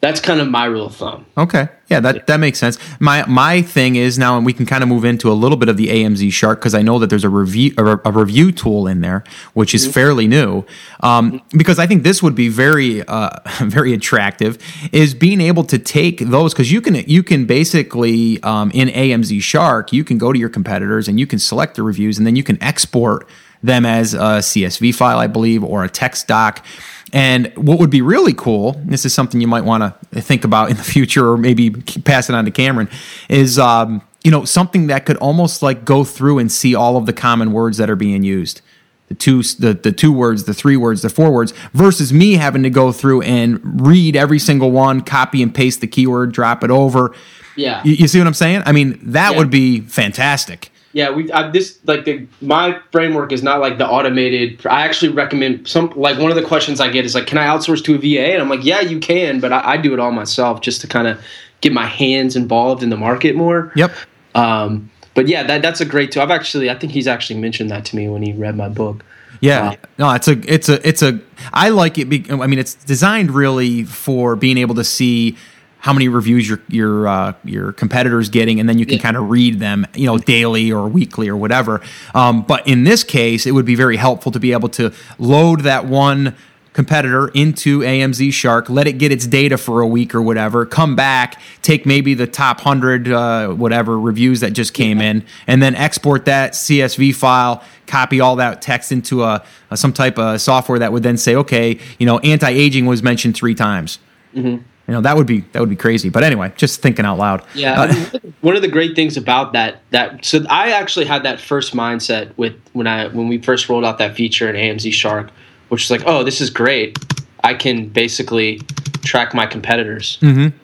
That's kind of my rule of thumb. Okay. Yeah, that, that makes sense. My my thing is now, and we can kind of move into a little bit of the AMZ Shark because I know that there's a review a, a, review tool in there, which is mm-hmm. fairly new. Um, because I think this would be very uh, very attractive is being able to take those because you can you can basically um, in AMZ Shark you can go to your competitors and you can select the reviews and then you can export them as a CSV file, I believe, or a text doc and what would be really cool, this is something you might want to think about in the future, or maybe pass it on to Cameron, is um, you know something that could almost like go through and see all of the common words that are being used, the two the the two words, the three words, the four words, versus me having to go through and read every single one, copy and paste the keyword, drop it over. Yeah, you, you see what I'm saying? I mean, that yeah. would be fantastic. Yeah, we I, this like the my framework is not like the automated. I actually recommend some like one of the questions I get is like, can I outsource to a VA? And I'm like, yeah, you can, but I, I do it all myself just to kind of get my hands involved in the market more. Yep. Um, but yeah, that that's a great tool. I've actually I think he's actually mentioned that to me when he read my book. Yeah, uh, no, it's a it's a it's a I like it. Be, I mean, it's designed really for being able to see how many reviews your your uh, your competitors getting, and then you can yeah. kind of read them, you know, daily or weekly or whatever. Um, but in this case, it would be very helpful to be able to load that one competitor into AMZ Shark, let it get its data for a week or whatever, come back, take maybe the top 100 uh, whatever reviews that just came yeah. in, and then export that CSV file, copy all that text into a, a, some type of software that would then say, okay, you know, anti-aging was mentioned three times. Mm-hmm. You know that would be that would be crazy. But anyway, just thinking out loud. Yeah, uh, one of the great things about that that so I actually had that first mindset with when I when we first rolled out that feature in AMZ Shark, which is like, oh, this is great. I can basically track my competitors mm-hmm.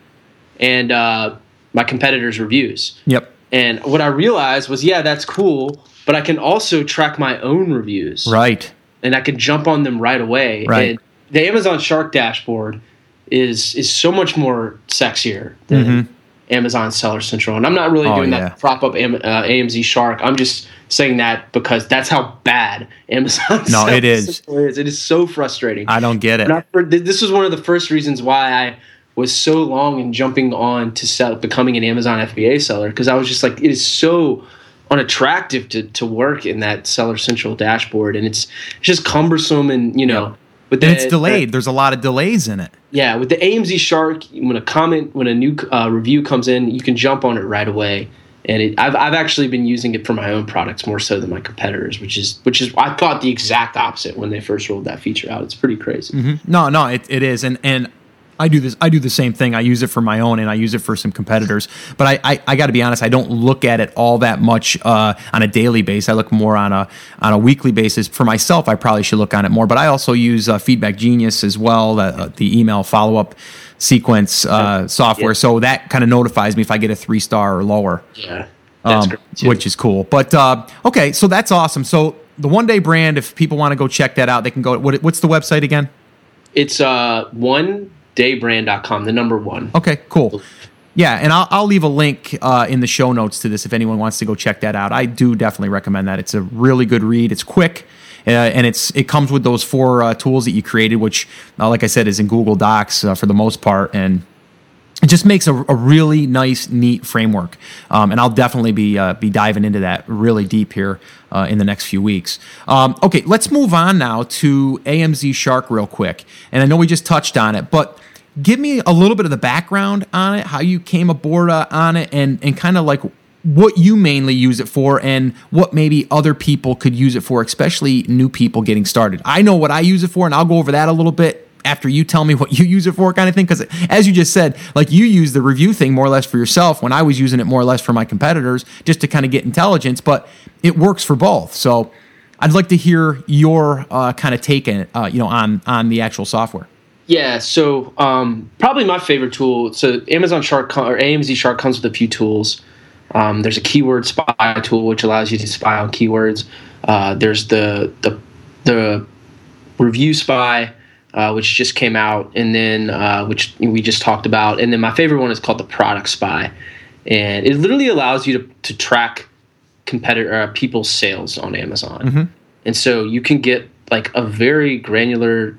and uh, my competitors' reviews. Yep. And what I realized was, yeah, that's cool, but I can also track my own reviews. Right. And I can jump on them right away. Right. And the Amazon Shark dashboard is is so much more sexier than mm-hmm. Amazon Seller Central. And I'm not really oh, doing yeah. that prop up AM, uh, AMZ Shark. I'm just saying that because that's how bad Amazon. No, it is. is. It is so frustrating. I don't get it. I, this was one of the first reasons why I was so long in jumping on to sell, becoming an Amazon FBA seller because I was just like, it is so unattractive to, to work in that Seller Central dashboard, and it's, it's just cumbersome and you know. But the, it's delayed. The, There's a lot of delays in it. Yeah, with the AMZ Shark, when a comment, when a new uh, review comes in, you can jump on it right away. And it, I've I've actually been using it for my own products more so than my competitors, which is which is I thought the exact opposite when they first rolled that feature out. It's pretty crazy. Mm-hmm. No, no, it, it is, and and I do this. I do the same thing. I use it for my own, and I use it for some competitors. But I, I, I got to be honest. I don't look at it all that much uh, on a daily basis. I look more on a on a weekly basis. For myself, I probably should look on it more. But I also use uh, Feedback Genius as well, uh, the email follow up sequence uh, software. Yeah. So that kind of notifies me if I get a three star or lower. Yeah, um, which is cool. But uh, okay, so that's awesome. So the one day brand, if people want to go check that out, they can go. What, what's the website again? It's uh, one daybrand.com, the number one. Okay, cool. Yeah, and I'll, I'll leave a link uh, in the show notes to this if anyone wants to go check that out. I do definitely recommend that. It's a really good read. It's quick, uh, and it's it comes with those four uh, tools that you created, which, uh, like I said, is in Google Docs uh, for the most part, and it just makes a, a really nice, neat framework. Um, and I'll definitely be uh, be diving into that really deep here uh, in the next few weeks. Um, okay, let's move on now to AMZ Shark real quick. And I know we just touched on it, but give me a little bit of the background on it, how you came aboard uh, on it, and and kind of like what you mainly use it for and what maybe other people could use it for, especially new people getting started. I know what I use it for, and I'll go over that a little bit after you tell me what you use it for kind of thing? Because as you just said like you use the review thing more or less for yourself when i was using it more or less for my competitors just to kind of get intelligence but it works for both. So i'd like to hear your uh, kind of take in, uh, you know on on the actual software. Yeah so um, probably my favorite tool so amazon shark or amz shark comes with a few tools. Um, there's a keyword spy tool which allows you to spy on keywords. Uh, there's the the the review spy uh, which just came out, and then uh, which we just talked about, and then my favorite one is called the Product Spy, and it literally allows you to, to track competitor uh, people's sales on Amazon, mm-hmm. and so you can get like a very granular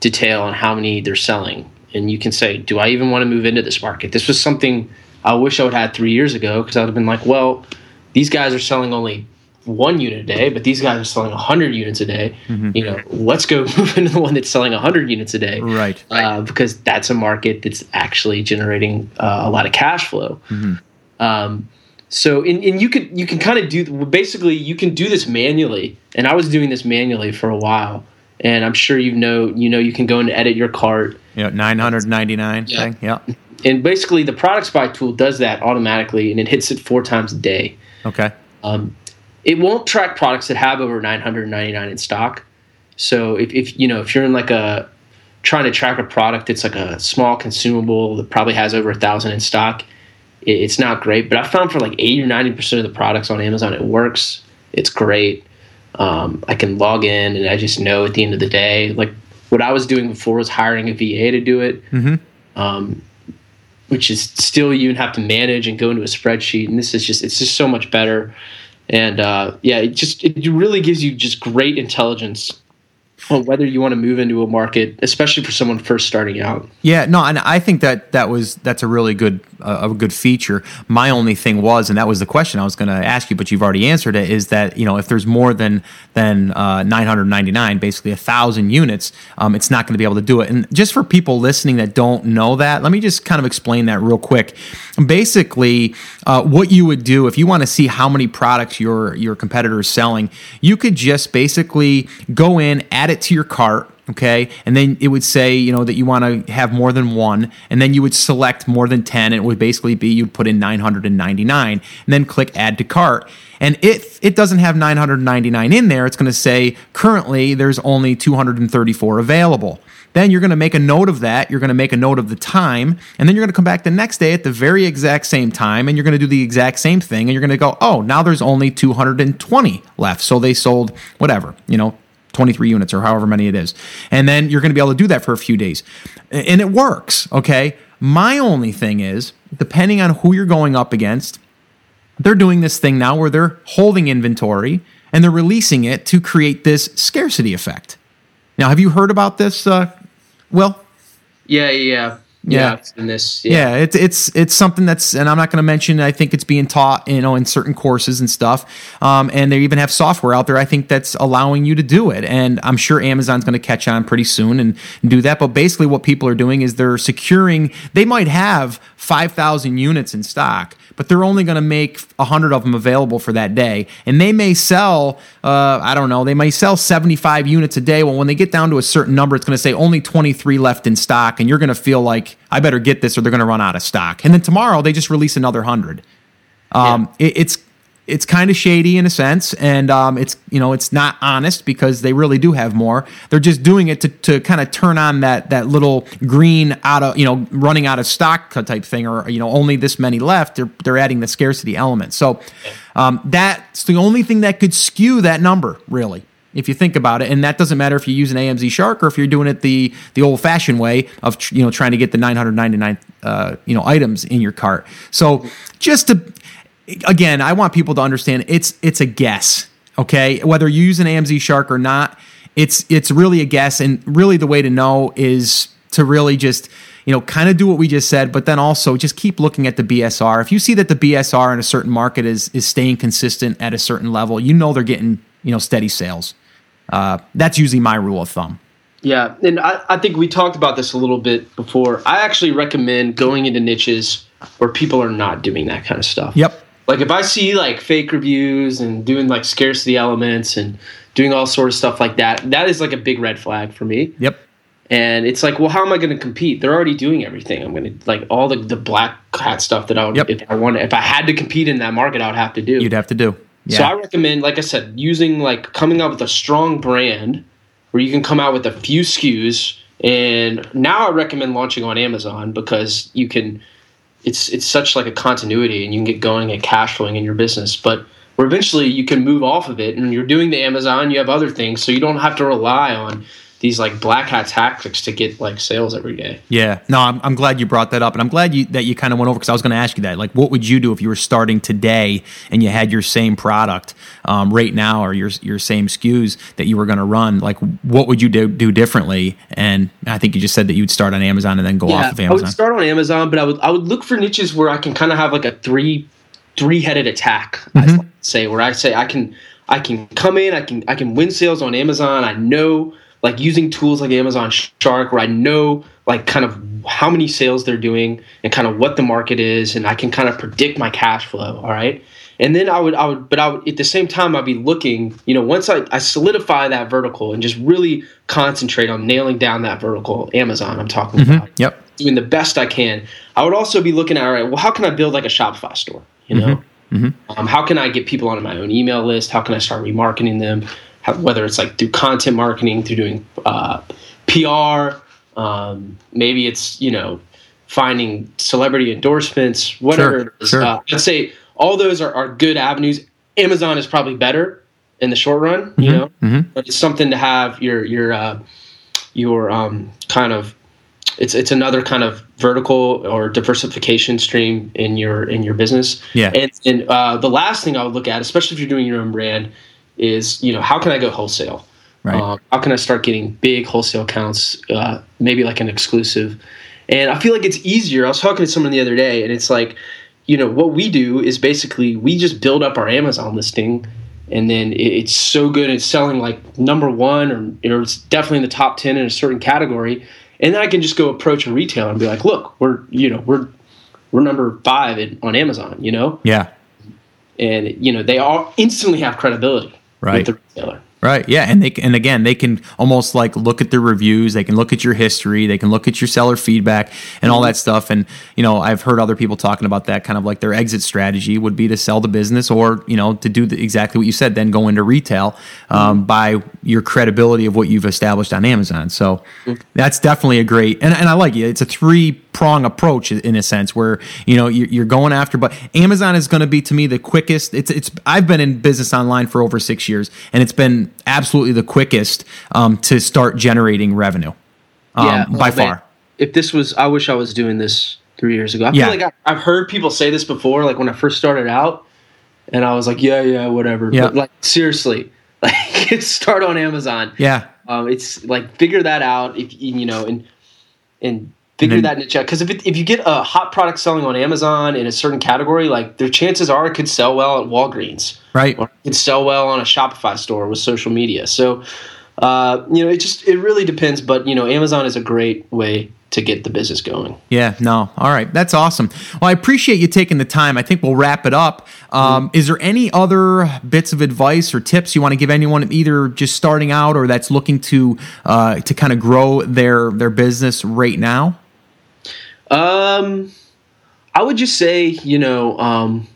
detail on how many they're selling, and you can say, "Do I even want to move into this market?" This was something I wish I would have had three years ago because I would have been like, "Well, these guys are selling only one unit a day, but these guys are selling 100 units a day. Mm-hmm. You know, let's go move into the one that's selling 100 units a day. Right. Uh, because that's a market that's actually generating uh, a lot of cash flow. Mm-hmm. Um, so, and, and you could you can kind of do basically you can do this manually, and I was doing this manually for a while. And I'm sure you know you know you can go and edit your cart. Yeah, 999 yeah. thing. Yeah. And basically, the product spy tool does that automatically, and it hits it four times a day. Okay. Um, it won't track products that have over 999 in stock. So if, if you know if you're in like a trying to track a product that's like a small consumable that probably has over a thousand in stock, it, it's not great. But I found for like 80 or 90 percent of the products on Amazon, it works. It's great. Um, I can log in and I just know at the end of the day, like what I was doing before was hiring a VA to do it. Mm-hmm. Um, which is still you have to manage and go into a spreadsheet and this is just it's just so much better and uh, yeah, it just it really gives you just great intelligence on whether you want to move into a market, especially for someone first starting out. Yeah, no, and I think that that was that's a really good uh, a good feature. My only thing was, and that was the question I was going to ask you, but you've already answered it. Is that you know if there's more than than uh, 999, basically a thousand units, um, it's not going to be able to do it. And just for people listening that don't know that, let me just kind of explain that real quick. Basically, uh, what you would do if you want to see how many products your your competitor is selling, you could just basically go in, add it to your cart okay? And then it would say you know that you want to have more than one and then you would select more than 10 and it would basically be you'd put in 999 and then click add to cart. And if it doesn't have 999 in there it's going to say currently there's only 234 available. Then you're going to make a note of that you're going to make a note of the time and then you're going to come back the next day at the very exact same time and you're going to do the exact same thing and you're going to go oh now there's only 220 left. So they sold whatever you know 23 units or however many it is. And then you're going to be able to do that for a few days. And it works, okay? My only thing is, depending on who you're going up against, they're doing this thing now where they're holding inventory and they're releasing it to create this scarcity effect. Now, have you heard about this, uh, Will? Yeah, yeah yeah, in this yeah. yeah. it's it's it's something that's and i'm not going to mention i think it's being taught you know in certain courses and stuff um, and they even have software out there i think that's allowing you to do it and i'm sure amazon's going to catch on pretty soon and do that but basically what people are doing is they're securing they might have 5000 units in stock but they're only going to make 100 of them available for that day. And they may sell, uh, I don't know, they may sell 75 units a day. Well, when they get down to a certain number, it's going to say only 23 left in stock. And you're going to feel like, I better get this or they're going to run out of stock. And then tomorrow, they just release another 100. Um, yeah. it, it's it's kind of shady in a sense, and um, it's you know it's not honest because they really do have more. They're just doing it to, to kind of turn on that that little green out of you know running out of stock type thing, or you know only this many left. They're they're adding the scarcity element. So um, that's the only thing that could skew that number really if you think about it. And that doesn't matter if you use an AMZ Shark or if you're doing it the the old fashioned way of you know trying to get the 999 uh, you know items in your cart. So just to again, I want people to understand it's it's a guess. Okay, whether you use an AMZ Shark or not, it's it's really a guess, and really the way to know is to really just you know kind of do what we just said, but then also just keep looking at the BSR. If you see that the BSR in a certain market is is staying consistent at a certain level, you know they're getting you know steady sales. Uh, that's usually my rule of thumb. Yeah, and I, I think we talked about this a little bit before. I actually recommend going into niches where people are not doing that kind of stuff. Yep like if I see like fake reviews and doing like scarcity elements and doing all sort of stuff like that, that is like a big red flag for me. Yep. And it's like, well, how am I going to compete? They're already doing everything. I'm going to like all the, the black hat stuff that I would, yep. if I want, if I had to compete in that market, I would have to do. You'd have to do. Yeah. So I recommend, like I said, using like coming up with a strong brand where you can come out with a few SKUs. And now I recommend launching on Amazon because you can it's it's such like a continuity and you can get going and cash flowing in your business but where eventually you can move off of it and you're doing the amazon you have other things so you don't have to rely on these like black hat tactics to get like sales every day. Yeah, no, I'm, I'm glad you brought that up, and I'm glad you that you kind of went over because I was going to ask you that. Like, what would you do if you were starting today and you had your same product um, right now or your your same SKUs that you were going to run? Like, what would you do, do differently? And I think you just said that you'd start on Amazon and then go yeah, off of Amazon. I would start on Amazon, but I would I would look for niches where I can kind of have like a three three headed attack. Mm-hmm. I say where I say I can I can come in, I can I can win sales on Amazon. I know like using tools like Amazon Shark where I know like kind of how many sales they're doing and kind of what the market is and I can kind of predict my cash flow, all right? And then I would I would but I would at the same time I'd be looking, you know, once I, I solidify that vertical and just really concentrate on nailing down that vertical, Amazon I'm talking mm-hmm. about. Yep. Doing the best I can. I would also be looking at all right, well how can I build like a Shopify store? You know? Mm-hmm. Mm-hmm. Um, how can I get people on my own email list? How can I start remarketing them? Whether it's like through content marketing, through doing uh, PR, um, maybe it's you know finding celebrity endorsements, whatever sure. Sure. Uh, I'd say all those are, are good avenues. Amazon is probably better in the short run, mm-hmm, you know, mm-hmm. but it's something to have your your uh, your um, kind of it's it's another kind of vertical or diversification stream in your in your business. Yeah. And, and uh, the last thing I would look at, especially if you're doing your own brand, is you know how can I go wholesale? Right. Um, how can I start getting big wholesale accounts? Uh, maybe like an exclusive. And I feel like it's easier. I was talking to someone the other day, and it's like, you know, what we do is basically we just build up our Amazon listing, and then it's so good it's selling like number one, or, or it's definitely in the top ten in a certain category. And then I can just go approach a retailer and be like, look, we're you know we're we're number five in, on Amazon, you know. Yeah. And you know they all instantly have credibility right. with the retailer. Right. Yeah. And they and again, they can almost like look at the reviews. They can look at your history. They can look at your seller feedback and all that stuff. And you know, I've heard other people talking about that kind of like their exit strategy would be to sell the business or you know to do the, exactly what you said, then go into retail um, mm-hmm. by your credibility of what you've established on Amazon. So mm-hmm. that's definitely a great and and I like it. It's a three prong approach in a sense where you know you're going after. But Amazon is going to be to me the quickest. It's it's I've been in business online for over six years, and it's been absolutely the quickest um, to start generating revenue. Um, yeah, well, by man, far. If this was, I wish I was doing this three years ago. I yeah. feel like I, have heard people say this before, like when I first started out, and I was like, yeah, yeah, whatever. Yeah. But like seriously, like start on Amazon. Yeah. Um, it's like figure that out. If you know, and and figure then, that niche out. Because if it, if you get a hot product selling on Amazon in a certain category, like their chances are it could sell well at Walgreens, right? Or it could sell well on a Shopify store with social media. So, uh, you know, it just it really depends. But you know, Amazon is a great way to get the business going. Yeah, no. All right. That's awesome. Well, I appreciate you taking the time. I think we'll wrap it up. Um, mm-hmm. Is there any other bits of advice or tips you want to give anyone either just starting out or that's looking to uh, to kind of grow their their business right now? Um, I would just say, you know, um,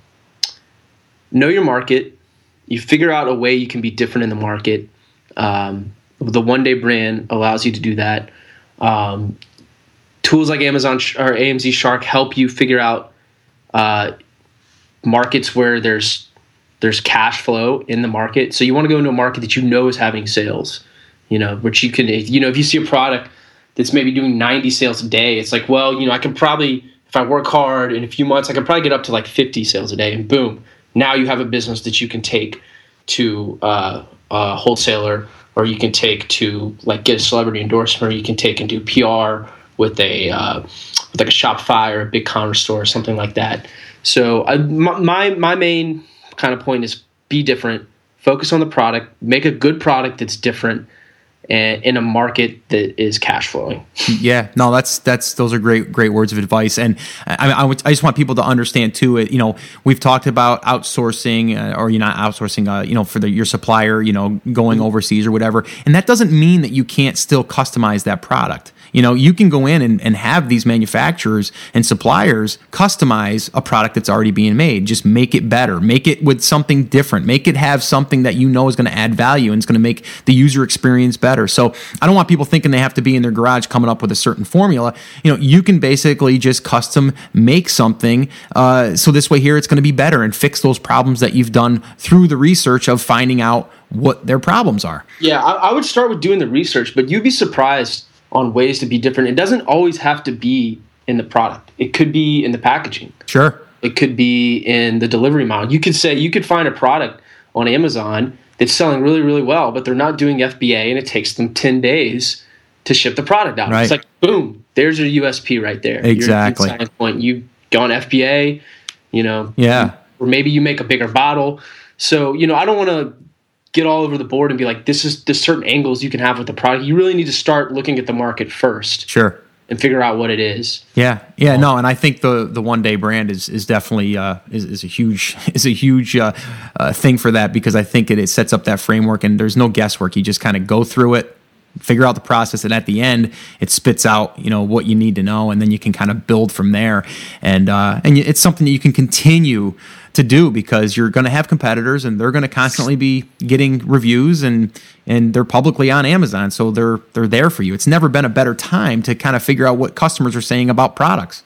know your market. You figure out a way you can be different in the market. Um, the one day brand allows you to do that. Um, tools like Amazon or AMZ Shark help you figure out uh, markets where there's there's cash flow in the market. So you want to go into a market that you know is having sales. You know, which you can, you know, if you see a product that's maybe doing 90 sales a day, it's like, well, you know, I can probably, if I work hard in a few months, I can probably get up to like 50 sales a day, and boom, now you have a business that you can take to uh, a wholesaler, or you can take to like get a celebrity endorsement, or you can take and do PR with a uh, with like a Shopify or a BigCommerce store or something like that. So uh, my my main kind of point is be different, focus on the product, make a good product that's different in a market that is cash flowing. Yeah, no, that's that's those are great great words of advice, and I, I, I just want people to understand too. It you know we've talked about outsourcing uh, or you're not outsourcing, uh, you know, for the, your supplier, you know, going mm-hmm. overseas or whatever, and that doesn't mean that you can't still customize that product. You know, you can go in and, and have these manufacturers and suppliers customize a product that's already being made. Just make it better, make it with something different, make it have something that you know is going to add value and it's going to make the user experience better. So I don't want people thinking they have to be in their garage coming up with a certain formula. You know, you can basically just custom make something. Uh, so this way here, it's going to be better and fix those problems that you've done through the research of finding out what their problems are. Yeah, I, I would start with doing the research, but you'd be surprised on ways to be different. It doesn't always have to be in the product. It could be in the packaging. Sure. It could be in the delivery model. You could say you could find a product on Amazon that's selling really, really well, but they're not doing FBA and it takes them 10 days to ship the product out. Right. It's like, boom, there's your USP right there. Exactly. point. You go on FBA, you know, Yeah. or maybe you make a bigger bottle. So, you know, I don't want to get all over the board and be like, this is there's certain angles you can have with the product. You really need to start looking at the market first Sure. and figure out what it is. Yeah, yeah, no, and I think the the one day brand is is definitely uh, is, is a huge is a huge uh, uh, thing for that because I think it, it sets up that framework and there's no guesswork. You just kind of go through it, figure out the process, and at the end it spits out you know what you need to know, and then you can kind of build from there. And uh, and it's something that you can continue to do because you're going to have competitors and they're going to constantly be getting reviews and and they're publicly on Amazon so they're they're there for you. It's never been a better time to kind of figure out what customers are saying about products.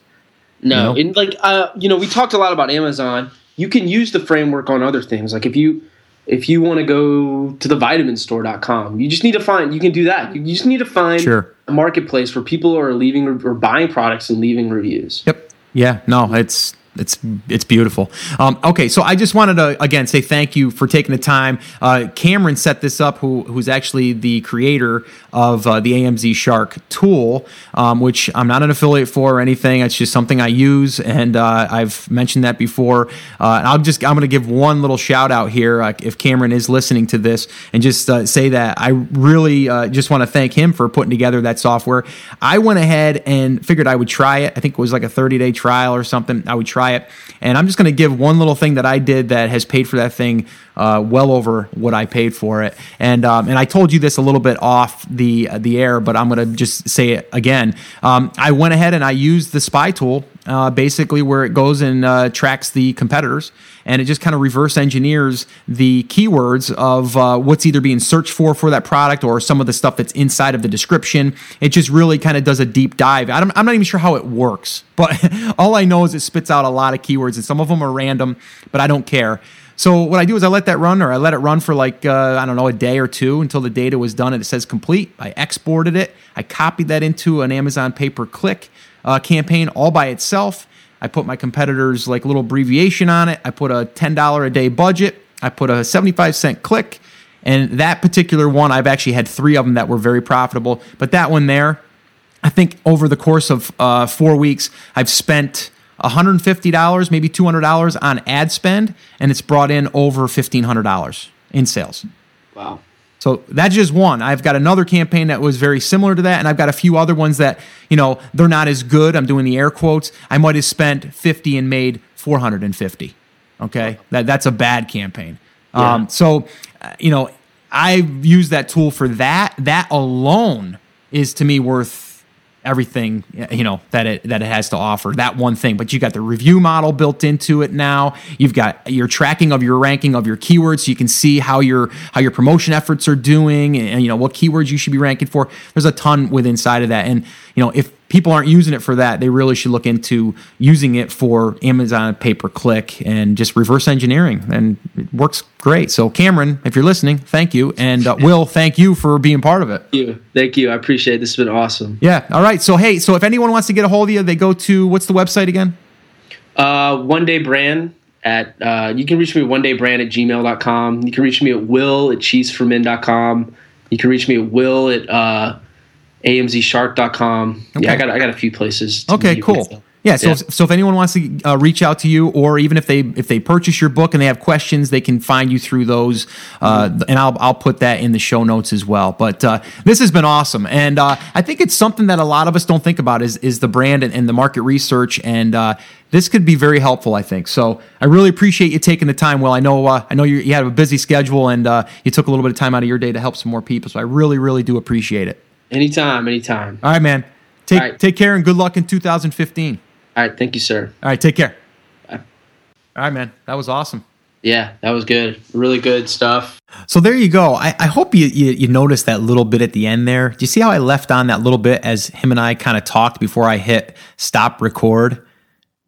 No, You and like uh, you know, we talked a lot about Amazon. You can use the framework on other things. Like if you if you want to go to the vitaminstore.com, you just need to find you can do that. You just need to find Sure. a marketplace where people are leaving or buying products and leaving reviews. Yep. Yeah. No, it's it's it's beautiful. Um, okay, so I just wanted to again say thank you for taking the time. Uh, Cameron set this up, who who's actually the creator of uh, the AMZ Shark tool, um, which I'm not an affiliate for or anything. It's just something I use, and uh, I've mentioned that before. Uh, and I'll just I'm going to give one little shout out here uh, if Cameron is listening to this, and just uh, say that I really just want to thank him for putting together that software. I went ahead and figured I would try it. I think it was like a 30 day trial or something. I would try it, and I'm just going to give one little thing that I did that has paid for that thing uh, well over what I paid for it. And um, and I told you this a little bit off the the air, but I'm going to just say it again. Um, I went ahead and I used the spy tool, uh, basically where it goes and uh, tracks the competitors, and it just kind of reverse engineers the keywords of uh, what's either being searched for for that product or some of the stuff that's inside of the description. It just really kind of does a deep dive. I'm not even sure how it works, but all I know is it spits out a lot of keywords, and some of them are random, but I don't care. So what I do is I let that run, or I let it run for like uh, I don't know a day or two until the data was done and it says complete. I exported it. I copied that into an Amazon pay per click uh, campaign all by itself. I put my competitors like little abbreviation on it. I put a ten dollar a day budget. I put a seventy five cent click, and that particular one I've actually had three of them that were very profitable. But that one there, I think over the course of uh, four weeks, I've spent $150, maybe $200 on ad spend, and it's brought in over $1,500 in sales. Wow. So that's just one. I've got another campaign that was very similar to that, and I've got a few other ones that, you know, they're not as good. I'm doing the air quotes. I might have spent 50 and made 450. Okay. That, that's a bad campaign. Yeah. Um, so, uh, you know, I've used that tool for that. That alone is to me worth everything you know that it that it has to offer that one thing. But you got the review model built into it now. You've got your tracking of your ranking of your keywords so you can see how your how your promotion efforts are doing and you know what keywords you should be ranking for. There's a ton with inside of that. And you know if people aren't using it for that they really should look into using it for amazon pay per click and just reverse engineering and it works great so cameron if you're listening thank you and uh, will thank you for being part of it Thank you. Thank you. I appreciate it. This has been awesome. yeah. All right. So hey, so if anyone wants to get a hold of you, they go to what's the website again? Uh, one day brand at uh, you can reach me at one day brand at gmail.com. You can reach me at will at cheeseformen.com. You can reach me at will at uh, amzshark.com. Yeah, I got I got a few places. to Okay, cool. with. Yeah, so Yeah. If, so if anyone wants to uh, reach out to you, or even if they if they purchase your book and they have questions, they can find you through those, uh, and I'll I'll put that in the show notes as well. But uh, this has been awesome, and uh, I think it's something that a lot of us don't think about is is the brand and, and the market research, and uh, this could be very helpful. I think so. I really appreciate you taking the time. Well, I know uh, I know you, you have a busy schedule, and uh, you took a little bit of time out of your day to help some more people. So I really really do appreciate it. Anytime, anytime. All right, man. Take right. take care and good luck in 2015. All right, thank you, sir. All right, take care. Bye. All right, man. That was awesome. Yeah, that was good. Really good stuff. So there you go. I, I hope you, you you noticed that little bit at the end there. Do you see how I left on that little bit as him and I kind of talked before I hit stop record?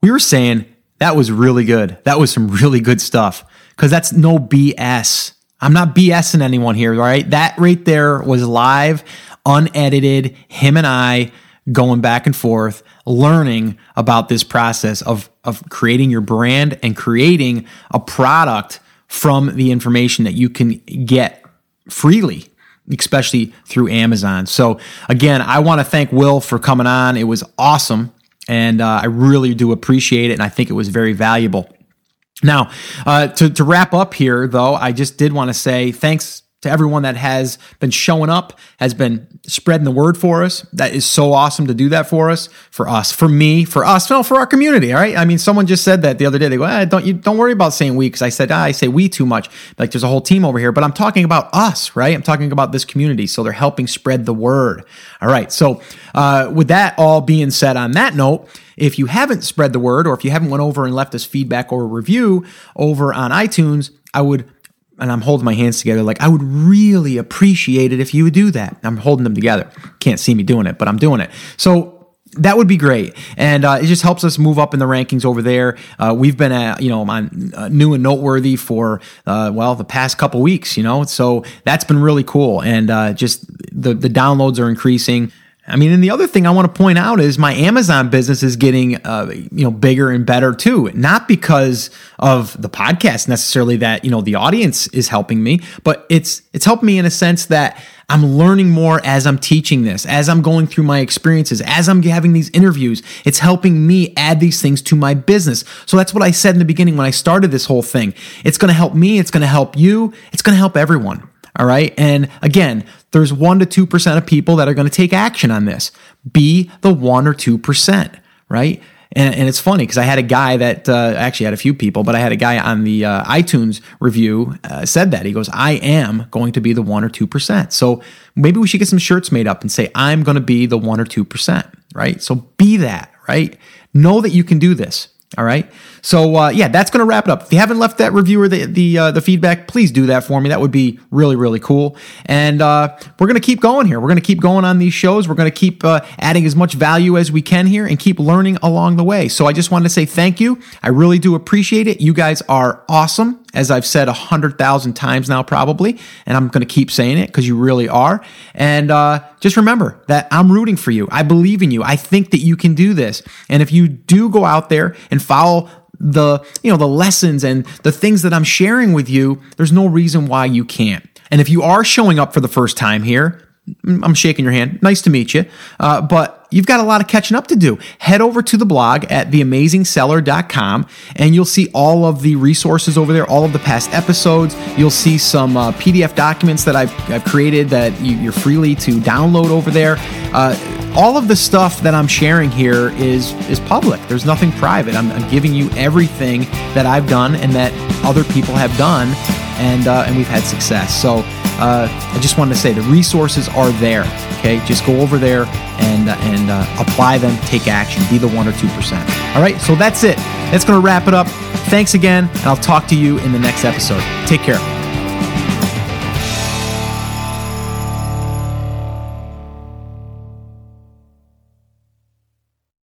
We were saying that was really good. That was some really good stuff because that's no BS I'm not BSing anyone here, right? That right there was live, unedited, him and I going back and forth, learning about this process of, of creating your brand and creating a product from the information that you can get freely especially through Amazon. So, again, I want to thank Will for coming on. It was awesome, and uh, I really do appreciate it, and I think it was very valuable. Now, uh, to, to wrap up here, though, I just did want to say thanks to everyone that has been showing up, has been spreading the word for us. That is so awesome to do that for us, for us, for me, for us, no, for our community. All right. I mean, someone just said that the other day. They go, ah, "Don't you don't worry about saying we," because I said ah, I say we too much. Like there's a whole team over here, but I'm talking about us, right? I'm talking about this community. So they're helping spread the word. All right. So uh, with that all being said, on that note. If you haven't spread the word, or if you haven't went over and left us feedback or a review over on iTunes, I would and I'm holding my hands together like I would really appreciate it if you would do that. I'm holding them together. Can't see me doing it, but I'm doing it. So that would be great, and uh, it just helps us move up in the rankings over there. Uh, we've been at you know on uh, new and noteworthy for uh, well the past couple weeks, you know, so that's been really cool, and uh, just the the downloads are increasing. I mean, and the other thing I want to point out is my Amazon business is getting, uh, you know, bigger and better too. Not because of the podcast necessarily that you know the audience is helping me, but it's it's helped me in a sense that I'm learning more as I'm teaching this, as I'm going through my experiences, as I'm having these interviews. It's helping me add these things to my business. So that's what I said in the beginning when I started this whole thing. It's going to help me. It's going to help you. It's going to help everyone. All right. And again, there's 1 to 2% of people that are going to take action on this. Be the 1 or 2%, right? And, and it's funny because I had a guy that uh, actually had a few people, but I had a guy on the uh, iTunes review uh, said that. He goes, I am going to be the 1 or 2%. So maybe we should get some shirts made up and say, I'm going to be the 1 or 2%, right? So be that, right? Know that you can do this. All right. So uh, yeah, that's going to wrap it up. If you haven't left that review or the the uh, the feedback, please do that for me. That would be really really cool. And uh, we're going to keep going here. We're going to keep going on these shows. We're going to keep uh, adding as much value as we can here and keep learning along the way. So I just wanted to say thank you. I really do appreciate it. You guys are awesome as I've said a hundred thousand times now, probably, and I'm going to keep saying it because you really are. And uh, just remember that I'm rooting for you. I believe in you. I think that you can do this. And if you do go out there and follow the you know the lessons and the things that I'm sharing with you, there's no reason why you can't. And if you are showing up for the first time here, I'm shaking your hand. Nice to meet you. Uh, but you've got a lot of catching up to do. Head over to the blog at theamazingseller.com and you'll see all of the resources over there, all of the past episodes. You'll see some uh, PDF documents that I've, I've created that you, are freely to download over there. Uh, all of the stuff that I'm sharing here is is public. There's nothing private. I'm, I'm giving you everything that I've done and that other people have done, and uh, and we've had success. So uh, I just wanted to say the resources are there. Okay, just go over there and uh, and uh, apply them. Take action. Be the one or two percent. All right. So that's it. That's to wrap it up. Thanks again, and I'll talk to you in the next episode. Take care.